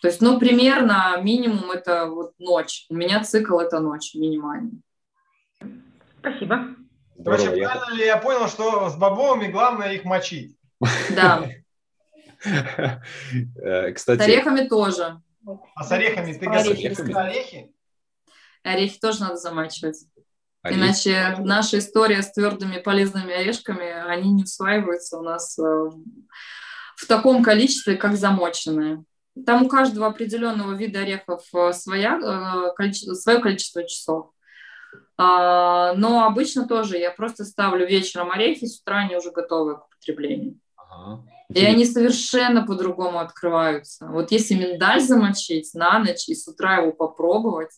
То есть, ну, примерно минимум это вот ночь. У меня цикл это ночь минимальный. Спасибо. Короче, правильно ли я понял, что с бобовыми главное их мочить? Да. Э, кстати, с орехами тоже. А с орехами ты готовишь орехи? Орехи тоже надо замачивать. Орехи. Иначе наша история с твердыми полезными орешками, они не усваиваются у нас э, в таком количестве, как замоченные. Там у каждого определенного вида орехов э, своя, э, количество, свое количество часов. А, но обычно тоже я просто ставлю вечером орехи, с утра они уже готовы к употреблению. Ага. И они совершенно по-другому открываются. Вот если миндаль замочить на ночь и с утра его попробовать,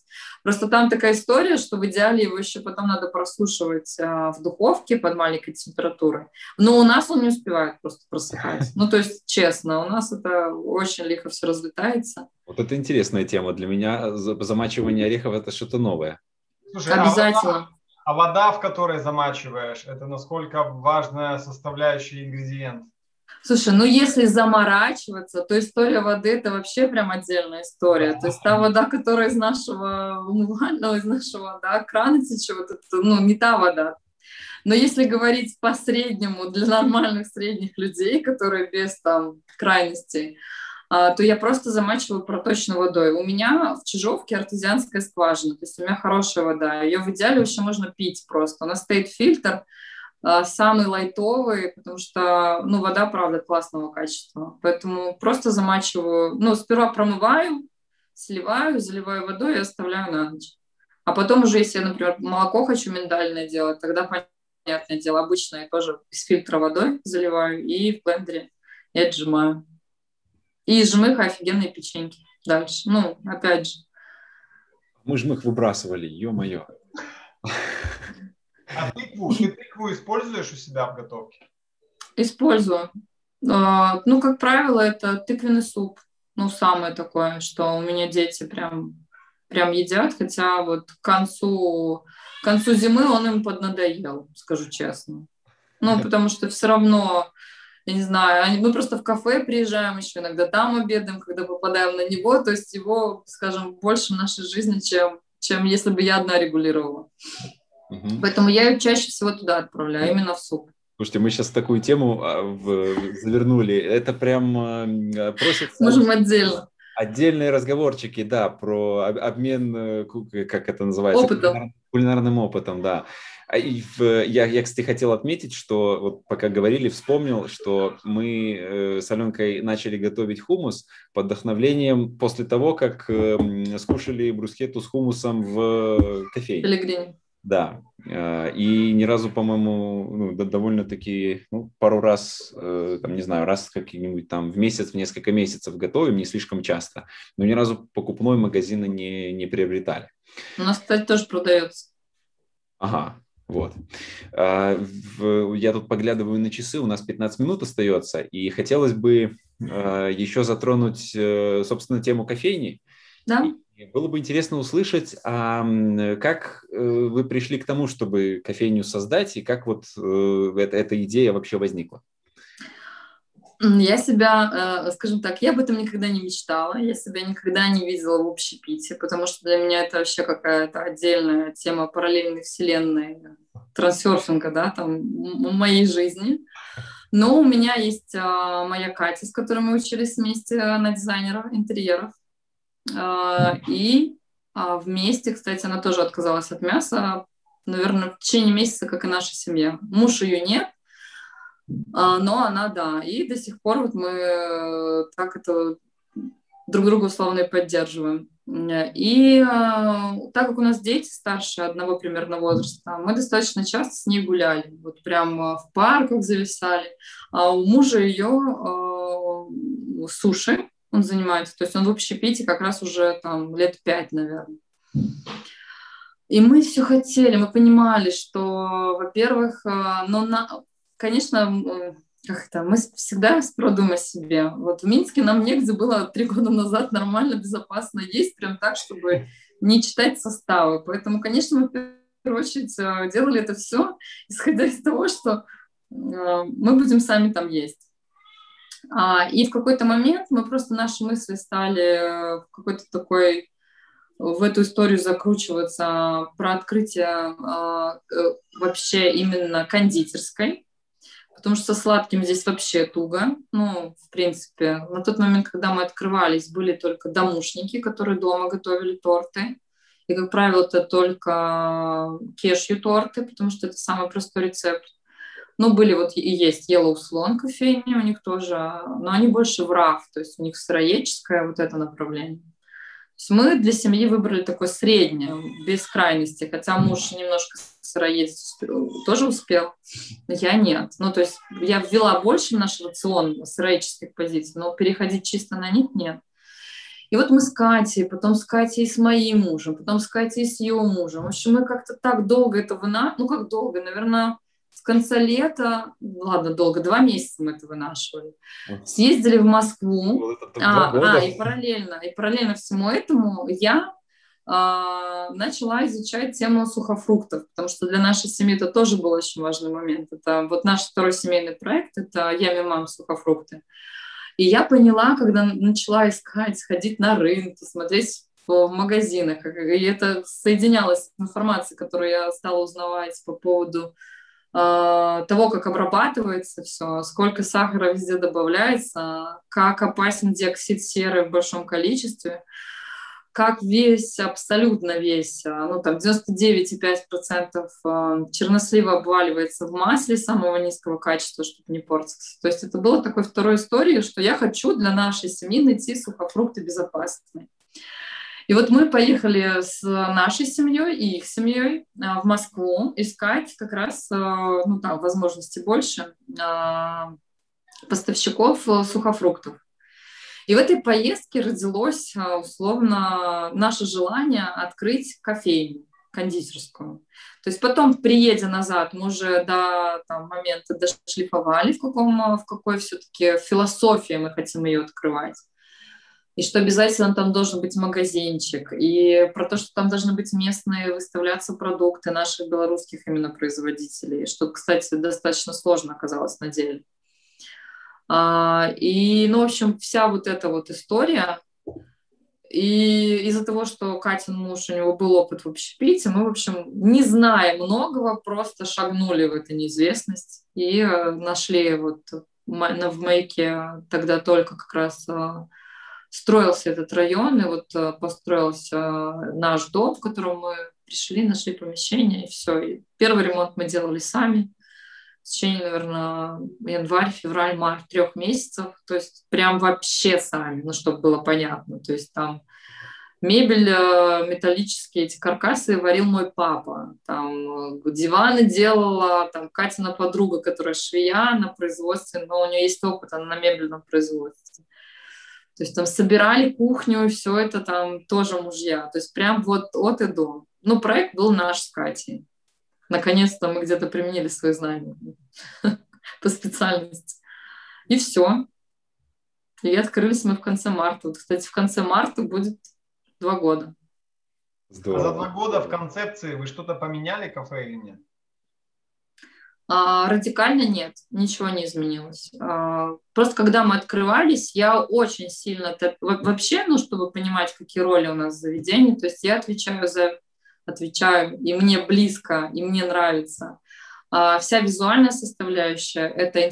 просто там такая история, что в идеале его еще потом надо просушивать а, в духовке под маленькой температурой. Но у нас он не успевает просто просыхать. Ну, то есть, честно, у нас это очень лихо все разлетается. Вот это интересная тема для меня. Замачивание орехов – это что-то новое. Слушай, Обязательно. А вода, а вода, в которой замачиваешь, это насколько важная составляющая ингредиент? Слушай, ну если заморачиваться, то история воды это вообще прям отдельная история. То есть та вода, которая из нашего умывального, из нашего да, крана течет, это ну, не та вода. Но если говорить по среднему для нормальных средних людей, которые без там крайностей, а, то я просто замачиваю проточной водой. У меня в Чижовке артезианская скважина, то есть у меня хорошая вода. Ее в идеале вообще можно пить просто. У нас стоит фильтр, самый лайтовый, потому что, ну, вода, правда, классного качества. Поэтому просто замачиваю, ну, сперва промываю, сливаю, заливаю водой и оставляю на ночь. А потом уже, если я, например, молоко хочу миндальное делать, тогда, понятное дело, обычное тоже из фильтра водой заливаю и в блендере и отжимаю. И из жмых офигенные печеньки дальше. Ну, опять же. Мы жмых выбрасывали, ё-моё. А тыкву, ты тыкву используешь у себя в готовке? Использую. А, ну, как правило, это тыквенный суп. Ну, самое такое, что у меня дети прям, прям едят, хотя вот к концу, к концу зимы он им поднадоел, скажу честно. Ну, потому что все равно я не знаю, мы просто в кафе приезжаем еще иногда там обедаем, когда попадаем на него, то есть его, скажем, больше в нашей жизни, чем, чем если бы я одна регулировала. Угу. Поэтому я ее чаще всего туда отправляю, именно в суп. Слушайте, мы сейчас такую тему а, завернули. Это прям а, просится... Можем отдельно. Отдельные разговорчики, да, про обмен, э, как это называется? Опытом. Кулинарным опытом, да. А и я, я, кстати, хотел отметить, что вот пока говорили, вспомнил, что мы э, с Аленкой начали готовить хумус под вдохновлением после того, как э, скушали брускету с хумусом в кофейне. Пелегрине. Да, э, и ни разу, по-моему, ну, довольно-таки, ну, пару раз, э, там, не знаю, раз как-нибудь там в месяц, в несколько месяцев готовим, не слишком часто, но ни разу покупной магазина не, не приобретали. У нас, кстати, тоже продается. Ага, вот. А, я тут поглядываю на часы, у нас 15 минут остается, и хотелось бы а, еще затронуть, э, собственно, тему кофейни. Да. Было бы интересно услышать, а как э, вы пришли к тому, чтобы кофейню создать, и как вот э, эта, идея вообще возникла? Я себя, э, скажем так, я об этом никогда не мечтала, я себя никогда не видела в общепите, потому что для меня это вообще какая-то отдельная тема параллельной вселенной, трансерфинга, да, там, моей жизни. Но у меня есть а, моя Катя, с которой мы учились вместе на дизайнера интерьеров. А, и а, вместе, кстати, она тоже отказалась от мяса, наверное, в течение месяца, как и наша семья. Муж ее нет, а, но она, да. И до сих пор вот мы э, так это друг друга условно и поддерживаем. И так как у нас дети старше одного примерно возраста, мы достаточно часто с ней гуляли. Вот прямо в парках зависали. А у мужа ее суши он занимается. То есть он в общепите как раз уже там лет пять, наверное. И мы все хотели, мы понимали, что, во-первых, но на, конечно, как это, мы всегда продумаем о себе. Вот в Минске нам негде было три года назад нормально, безопасно есть, прям так, чтобы не читать составы. Поэтому, конечно, мы в первую очередь э, делали это все, исходя из того, что э, мы будем сами там есть. А, и в какой-то момент мы просто наши мысли стали в какой-то такой в эту историю закручиваться про открытие а, э, вообще именно кондитерской потому что со сладким здесь вообще туго. Ну, в принципе, на тот момент, когда мы открывались, были только домушники, которые дома готовили торты. И, как правило, это только кешью торты, потому что это самый простой рецепт. Ну, были вот и есть Yellow Slon кофейни у них тоже, но они больше в RAF, то есть у них сыроедческое вот это направление. есть мы для семьи выбрали такое среднее, без крайности, хотя муж немножко сыроедить тоже успел, я нет. Ну, то есть я ввела больше в наш рацион сыроедческих позиций, но переходить чисто на них нет. И вот мы с Катей, потом с Катей и с моим мужем, потом с Катей и с ее мужем. В общем, мы как-то так долго это вынашивали, ну как долго, наверное, конца лета, ладно, долго, два месяца мы это вынашивали. Съездили в Москву, а, а, и параллельно, и параллельно всему этому я а, начала изучать тему сухофруктов, потому что для нашей семьи это тоже был очень важный момент. Это вот наш второй семейный проект, это «Ями мам сухофрукты». И я поняла, когда начала искать, ходить на рынки, смотреть в магазинах, и это соединялось с информацией, которую я стала узнавать по поводу того, как обрабатывается все, сколько сахара везде добавляется, как опасен диоксид серы в большом количестве, как весь, абсолютно весь, ну там 99,5% чернослива обваливается в масле самого низкого качества, чтобы не портиться. То есть это было такой второй историей, что я хочу для нашей семьи найти сухофрукты безопасные. И вот мы поехали с нашей семьей и их семьей в Москву искать как раз, ну там, возможности больше поставщиков сухофруктов. И в этой поездке родилось а, условно наше желание открыть кофейню кондитерскую. То есть потом, приедя назад, мы уже до там, момента дошлифовали, в, каком, в какой все-таки философии мы хотим ее открывать. И что обязательно там должен быть магазинчик. И про то, что там должны быть местные выставляться продукты наших белорусских именно производителей. Что, кстати, достаточно сложно оказалось на деле. А, и, ну, в общем, вся вот эта вот история, и из-за того, что Катин муж, у него был опыт в общепите, мы, в общем, не зная многого, просто шагнули в эту неизвестность и э, нашли вот в Мейке тогда только как раз э, строился этот район, и вот э, построился наш дом, в котором мы пришли, нашли помещение, и все. И первый ремонт мы делали сами в течение, наверное, январь, февраль, март, трех месяцев. То есть прям вообще сами, ну, чтобы было понятно. То есть там мебель, э, металлические эти каркасы варил мой папа. Там э, диваны делала, там Катина подруга, которая швея на производстве, но у нее есть опыт, она на мебельном производстве. То есть там собирали кухню, и все это там тоже мужья. То есть прям вот от и до. Ну, проект был наш с Катей наконец-то мы где-то применили свои знания по специальности. И все. И открылись мы в конце марта. Вот, кстати, в конце марта будет два года. Здорово. А за два года в концепции вы что-то поменяли кафе или нет? А, радикально нет, ничего не изменилось. А, просто когда мы открывались, я очень сильно... Вообще, ну, чтобы понимать, какие роли у нас в заведении, то есть я отвечаю за отвечаю, и мне близко, и мне нравится. А вся визуальная составляющая – это э,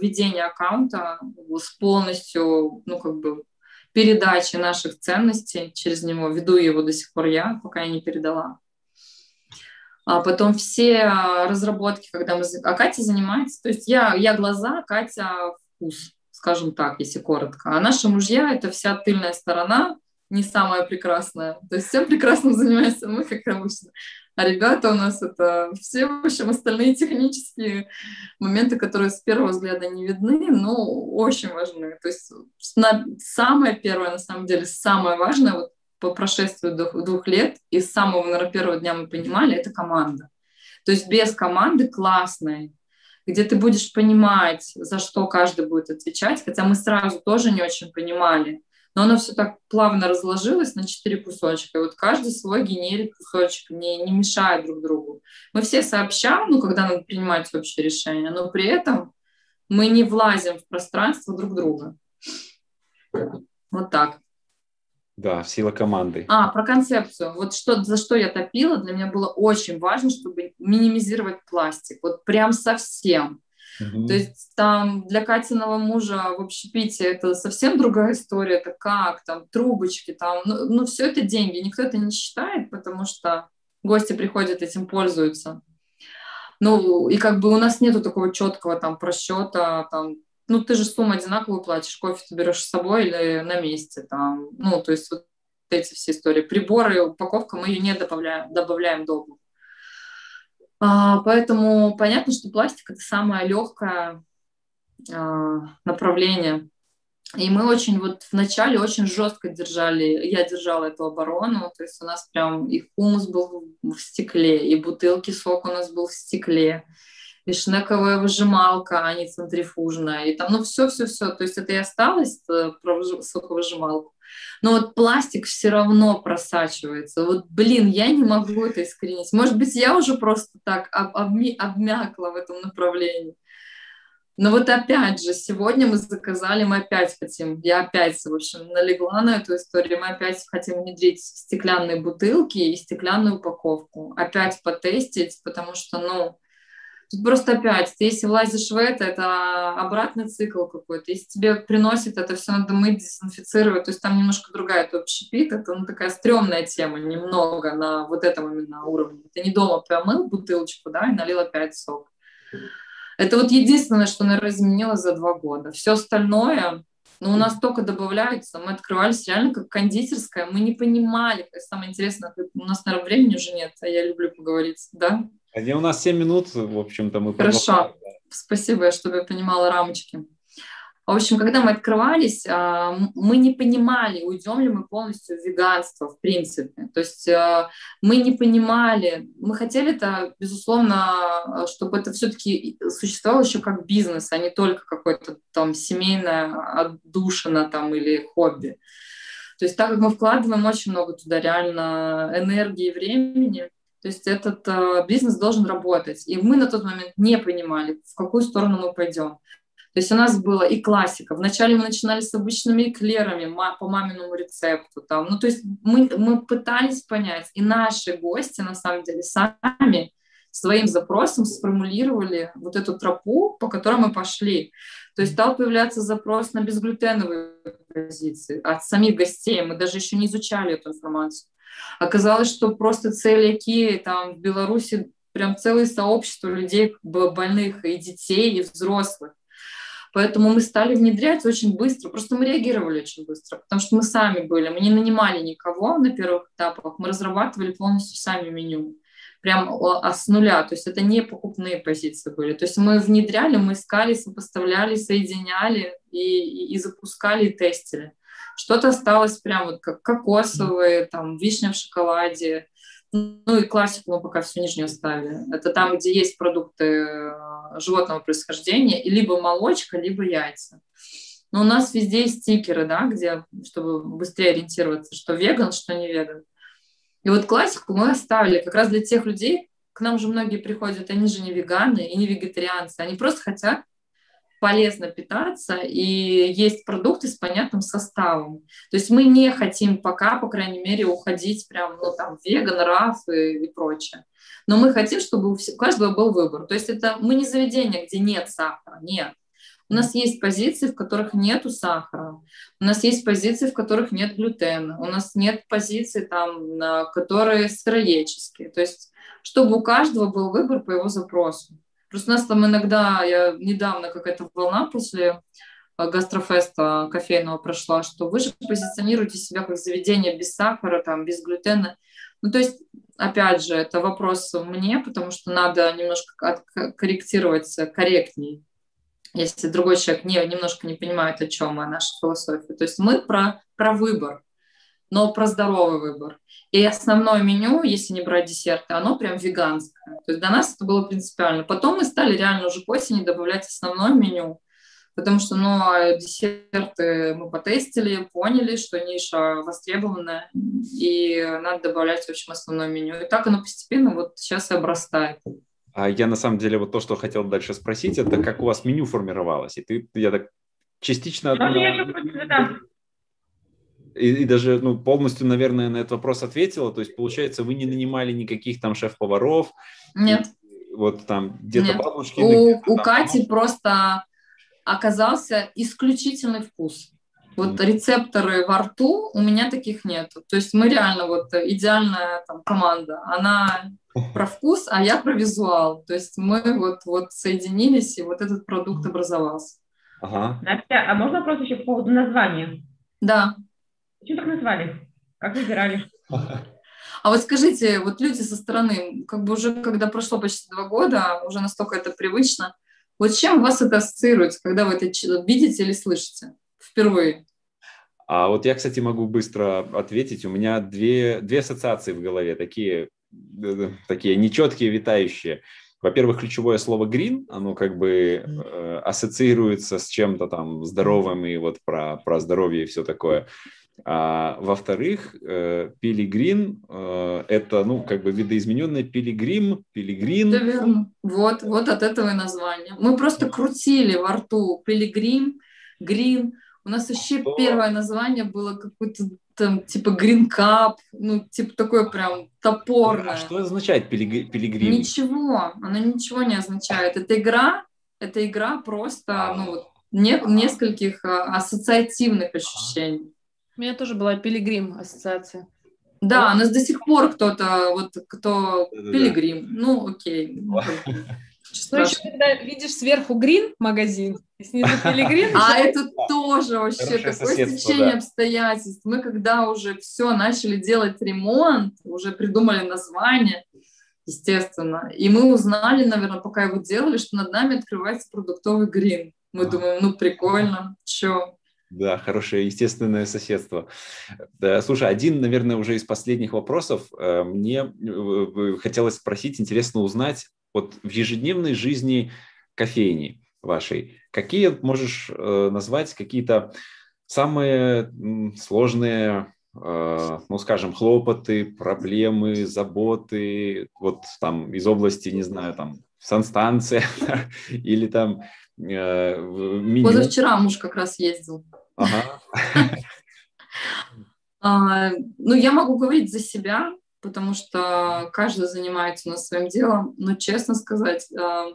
ведение аккаунта с полностью, ну, как бы, передачей наших ценностей через него. Веду его до сих пор я, пока я не передала. А потом все разработки, когда мы... А Катя занимается... То есть я, я глаза, Катя вкус, скажем так, если коротко. А наши мужья – это вся тыльная сторона, не самая прекрасная. То есть всем прекрасным занимаемся мы, как обычно. А ребята у нас это все, в общем, остальные технические моменты, которые с первого взгляда не видны, но очень важны. То есть на, самое первое, на самом деле, самое важное, вот по прошествию двух, лет, и с самого, наверное, первого дня мы понимали, это команда. То есть без команды классной, где ты будешь понимать, за что каждый будет отвечать, хотя мы сразу тоже не очень понимали, но оно все так плавно разложилось на четыре кусочка, и вот каждый свой генерит кусочек, не, не мешая друг другу. Мы все сообща, ну, когда надо принимать общее решение, но при этом мы не влазим в пространство друг друга. Вот так. Да, сила команды. А, про концепцию. Вот что, за что я топила, для меня было очень важно, чтобы минимизировать пластик. Вот прям совсем. Угу. То есть там для Катиного мужа в общепите это совсем другая история, это как, там трубочки, там, ну, ну все это деньги, никто это не считает, потому что гости приходят, этим пользуются. Ну, и как бы у нас нету такого четкого там просчета, там, ну, ты же сумму одинаковую платишь, кофе ты берешь с собой или на месте, там, ну, то есть вот эти все истории. Приборы, упаковка, мы ее не добавляем, добавляем долго. А, поэтому понятно, что пластик это самое легкое а, направление. И мы очень вот вначале очень жестко держали, я держала эту оборону, то есть у нас прям и хумус был в стекле, и бутылки сок у нас был в стекле, и шнековая выжималка, а не центрифужная, и там, ну, все-все-все, то есть это и осталось, э, про соковыжималку. Но вот пластик все равно просачивается. Вот, блин, я не могу это искоренить. Может быть, я уже просто так об, обми, обмякла в этом направлении. Но вот опять же, сегодня мы заказали, мы опять хотим, я опять, в общем, налегла на эту историю, мы опять хотим внедрить стеклянные бутылки и стеклянную упаковку. Опять потестить, потому что, ну, Тут просто опять, ты если влазишь в это, это обратный цикл какой-то. Если тебе приносит это все надо мыть, дезинфицировать, то есть там немножко другая это общепит, это ну, такая стрёмная тема немного на вот этом именно уровне. Ты не дома помыл бутылочку, да, и налил опять сок. Это вот единственное, что, наверное, изменилось за два года. Все остальное, ну, у нас только добавляется. Мы открывались реально как кондитерская. Мы не понимали. Самое интересное, у нас, наверное, времени уже нет, а я люблю поговорить, да? Где у нас 7 минут, в общем-то, мы Хорошо. Спасибо, чтобы я понимала рамочки. В общем, когда мы открывались, а, мы не понимали, уйдем ли мы полностью в веганство, в принципе. То есть а, мы не понимали, мы хотели это, безусловно, чтобы это все-таки существовало еще как бизнес, а не только какое-то там семейное отдушина там или хобби. То есть так как мы вкладываем очень много туда реально энергии и времени, то есть этот э, бизнес должен работать. И мы на тот момент не понимали, в какую сторону мы пойдем. То есть у нас было и классика. Вначале мы начинали с обычными эклерами по маминому рецепту. Там. Ну, то есть мы, мы пытались понять. И наши гости, на самом деле, сами своим запросом сформулировали вот эту тропу, по которой мы пошли. То есть стал появляться запрос на безглютеновые позиции от самих гостей. Мы даже еще не изучали эту информацию. Оказалось, что просто целяки там в Беларуси прям целое сообщество людей больных и детей, и взрослых. Поэтому мы стали внедрять очень быстро, просто мы реагировали очень быстро, потому что мы сами были, мы не нанимали никого на первых этапах, мы разрабатывали полностью сами меню, прям а с нуля, то есть это не покупные позиции были, то есть мы внедряли, мы искали, сопоставляли, соединяли и, и, и запускали, и тестили. Что-то осталось прям вот как кокосовые, там, вишня в шоколаде. Ну и классику мы пока всю нижнюю оставили. Это там, где есть продукты э, животного происхождения, либо молочка, либо яйца. Но у нас везде есть стикеры, да, где, чтобы быстрее ориентироваться, что веган, что не веган. И вот классику мы оставили как раз для тех людей, к нам же многие приходят, они же не веганы и не вегетарианцы, они просто хотят полезно питаться и есть продукты с понятным составом. То есть мы не хотим пока, по крайней мере, уходить прям, ну, там, веган, раф и, и прочее. Но мы хотим, чтобы у каждого был выбор. То есть это мы не заведение, где нет сахара, нет. У нас есть позиции, в которых нету сахара. У нас есть позиции, в которых нет глютена. У нас нет позиций, там, которые сыроедческие. То есть чтобы у каждого был выбор по его запросу. Просто у нас там иногда, я недавно какая-то волна после э, гастрофеста кофейного прошла, что вы же позиционируете себя как заведение без сахара, там, без глютена. Ну, то есть, опять же, это вопрос мне, потому что надо немножко корректировать корректней, если другой человек не, немножко не понимает, о чем мы, наша философия. То есть мы про, про выбор но про здоровый выбор. И основное меню, если не брать десерты, оно прям веганское. То есть для нас это было принципиально. Потом мы стали реально уже к осени добавлять основное меню, потому что ну, а десерты мы потестили, поняли, что ниша востребованная, и надо добавлять, в общем, основное меню. И так оно постепенно вот сейчас и обрастает. А я на самом деле вот то, что хотел дальше спросить, это как у вас меню формировалось? И ты, я так частично... Ну, я и, и даже ну, полностью, наверное, на этот вопрос ответила. То есть, получается, вы не нанимали никаких там шеф-поваров? Нет. И, вот там где-то бабушки... У, у Кати там... просто оказался исключительный вкус. Вот mm. рецепторы во рту у меня таких нет. То есть мы реально вот идеальная там команда. Она про вкус, а я про визуал. То есть мы вот, вот соединились, и вот этот продукт образовался. Ага. Настя, а можно вопрос еще по поводу названия? Да. Почему так назвали? Как выбирали? А вот скажите, вот люди со стороны, как бы уже когда прошло почти два года, уже настолько это привычно, вот с чем вас это ассоциируется, когда вы это видите или слышите впервые? А вот я, кстати, могу быстро ответить. У меня две, две ассоциации в голове, такие, э, такие нечеткие, витающие. Во-первых, ключевое слово green, оно как бы э, ассоциируется с чем-то там здоровым и вот про, про здоровье и все такое. А, во-вторых, э, пилигрин э, это, ну, как бы видоизмененный пилигрим, пилигрин. Да, верно. Вот, вот от этого и название. Мы просто крутили во рту пилигрим, грин. У нас вообще Что? первое название было какое-то там типа гринкап, ну, типа такое прям топорное. А что означает пилигрим? Ничего, оно ничего не означает. Это игра, это игра просто, ну, вот, не, нескольких а, ассоциативных ощущений. У меня тоже была пилигрим ассоциация. Да, у нас до сих пор кто-то, вот кто пилигрим. Ну, окей. Ну, ну, еще когда видишь сверху грин магазин, и снизу пилигрим. А это тоже вообще такое стечение обстоятельств. Мы когда уже все начали делать ремонт, уже придумали название, естественно, и мы узнали, наверное, пока его делали, что над нами открывается продуктовый грин. Мы думаем, ну прикольно, что да, хорошее естественное соседство. Да, слушай, один, наверное, уже из последних вопросов. Э, мне э, хотелось спросить, интересно узнать, вот в ежедневной жизни кофейни вашей, какие можешь э, назвать какие-то самые сложные, ну, скажем, хлопоты, проблемы, заботы, вот там из области, не знаю, там санстанция или там. Позавчера муж как раз ездил. Ага. А, ну, я могу говорить за себя, потому что каждый занимается у нас своим делом, но, честно сказать, а,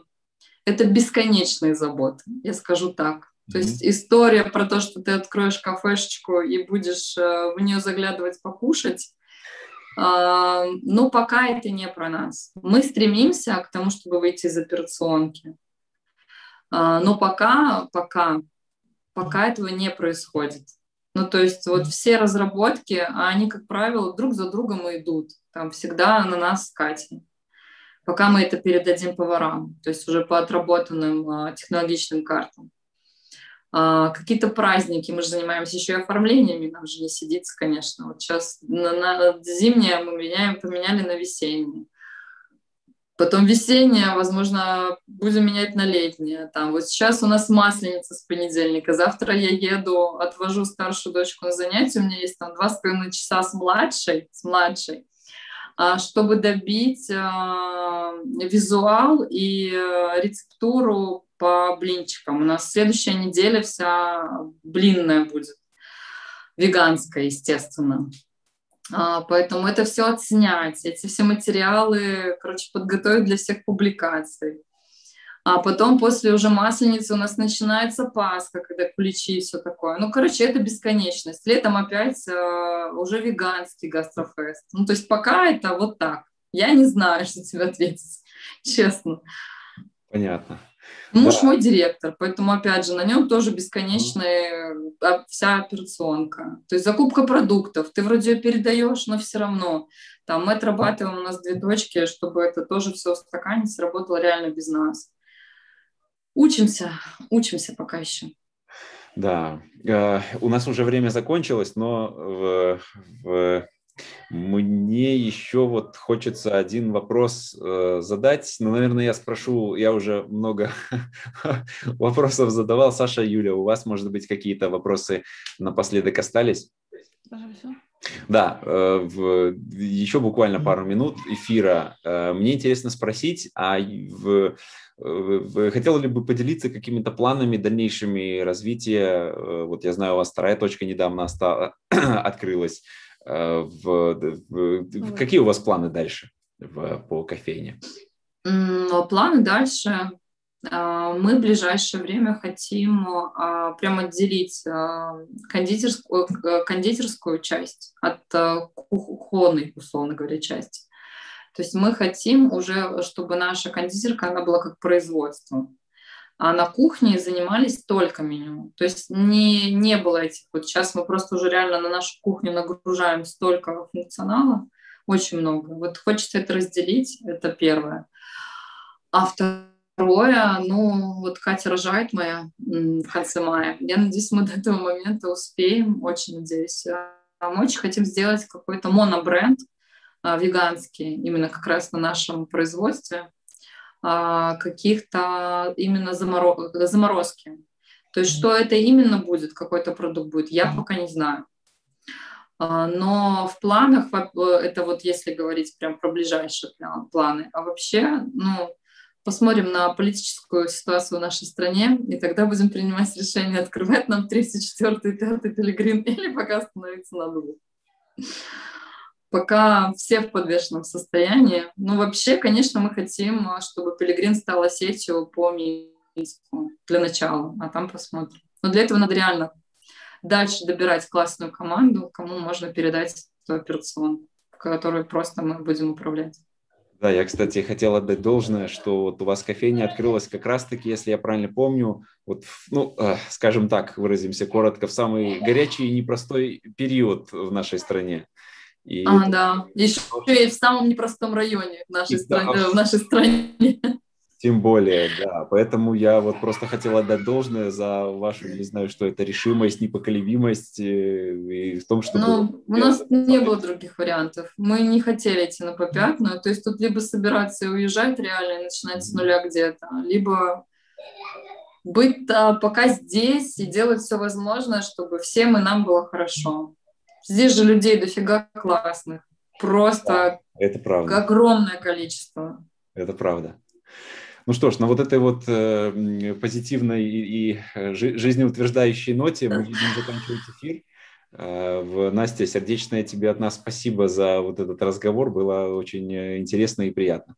это бесконечные заботы, я скажу так. То есть история про то, что ты откроешь кафешечку и будешь э, в нее заглядывать покушать, а, ну, пока это не про нас. Мы стремимся к тому, чтобы выйти из операционки. Но пока, пока пока этого не происходит. Ну, то есть вот все разработки, они, как правило, друг за другом идут. Там всегда на нас скатим. Пока мы это передадим поварам, то есть уже по отработанным а, технологичным картам. А, какие-то праздники, мы же занимаемся еще и оформлениями, нам же не сидится, конечно. Вот сейчас на, на зимнее мы меняем, поменяли на весеннее. Потом весеннее, возможно, будем менять на летнее. Там вот сейчас у нас масленица с понедельника. Завтра я еду, отвожу старшую дочку на занятия. У меня есть там два с половиной часа с младшей, с младшей, а, чтобы добить а, визуал и э, рецептуру по блинчикам. У нас следующая неделя вся блинная будет, веганская, естественно. А, поэтому это все отснять, эти все материалы, короче, подготовить для всех публикаций. А потом после уже масленицы у нас начинается Пасха, когда куличи и все такое. Ну, короче, это бесконечность. Летом опять э, уже веганский гастрофест. Ну, то есть пока это вот так. Я не знаю, что тебе ответить, честно. Понятно. Муж да. мой директор, поэтому, опять же, на нем тоже бесконечная mm. вся операционка. То есть закупка продуктов, ты вроде ее передаешь, но все равно. Там мы отрабатываем, у нас две дочки, чтобы это тоже все в стакане сработало реально без нас. Учимся, учимся пока еще. Да, э, у нас уже время закончилось, но в, в мне еще вот хочется один вопрос э, задать, но, наверное, я спрошу, я уже много вопросов задавал. Саша, Юля, у вас, может быть, какие-то вопросы напоследок остались? Да, э, в, еще буквально пару минут эфира. Э, мне интересно спросить, а в, в, хотел ли бы поделиться какими-то планами дальнейшими развития? Э, вот я знаю, у вас вторая точка недавно оста- открылась. Э, в, в, какие у вас планы дальше в, по кофейне? Планы дальше. А, мы в ближайшее время хотим а, прямо отделить а, кондитерскую, кондитерскую часть от кухонной, условно говоря, части. То есть мы хотим уже, чтобы наша кондитерка, она была как производство. А на кухне занимались только меню. То есть не, не было этих, вот сейчас мы просто уже реально на нашу кухню нагружаем столько функционала, очень много. Вот хочется это разделить, это первое. А второе, ну, вот Катя рожает моя в конце мая. Я надеюсь, мы до этого момента успеем, очень надеюсь. А мы очень хотим сделать какой-то монобренд а, веганский, именно как раз на нашем производстве, каких-то именно заморо... заморозки. То есть что это именно будет, какой-то продукт будет, я пока не знаю. А, но в планах, это вот если говорить прям про ближайшие планы, а вообще, ну, посмотрим на политическую ситуацию в нашей стране, и тогда будем принимать решение, открывать нам третий, четвертый, пятый пилигрим или пока остановиться на двух. Пока все в подвешенном состоянии. Ну, вообще, конечно, мы хотим, чтобы пилигрим стала сетью по Минску для начала, а там посмотрим. Но для этого надо реально дальше добирать классную команду, кому можно передать операцион, которую просто мы будем управлять. Да, я, кстати, хотел отдать должное, что вот у вас кофейня открылась как раз-таки, если я правильно помню, вот, ну, э, скажем так, выразимся коротко, в самый горячий и непростой период в нашей стране. И... А, да, еще и в самом непростом районе в нашей, и, стране, да, в нашей стране. Тем более, да. Поэтому я вот просто хотел отдать должное за вашу, не знаю, что это, решимость, непоколебимость э, и в том, что... Ну, у нас не было других вариантов. Мы не хотели идти на попятную. То есть тут либо собираться и уезжать реально и начинать с нуля где-то, либо быть а, пока здесь и делать все возможное, чтобы всем и нам было хорошо. Здесь же людей дофига классных. Просто это правда. огромное количество. Это правда. Ну что ж, на вот этой вот э, позитивной и, и э, жизнеутверждающей ноте мы будем заканчивать эфир. Э, Настя, сердечное тебе от нас спасибо за вот этот разговор. Было очень э, интересно и приятно.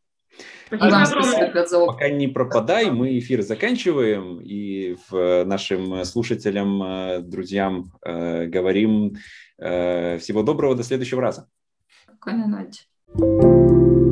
Спасибо Пока не пропадай, мы эфир заканчиваем и в нашим слушателям, друзьям говорим всего доброго, до следующего раза. Спокойной ночи.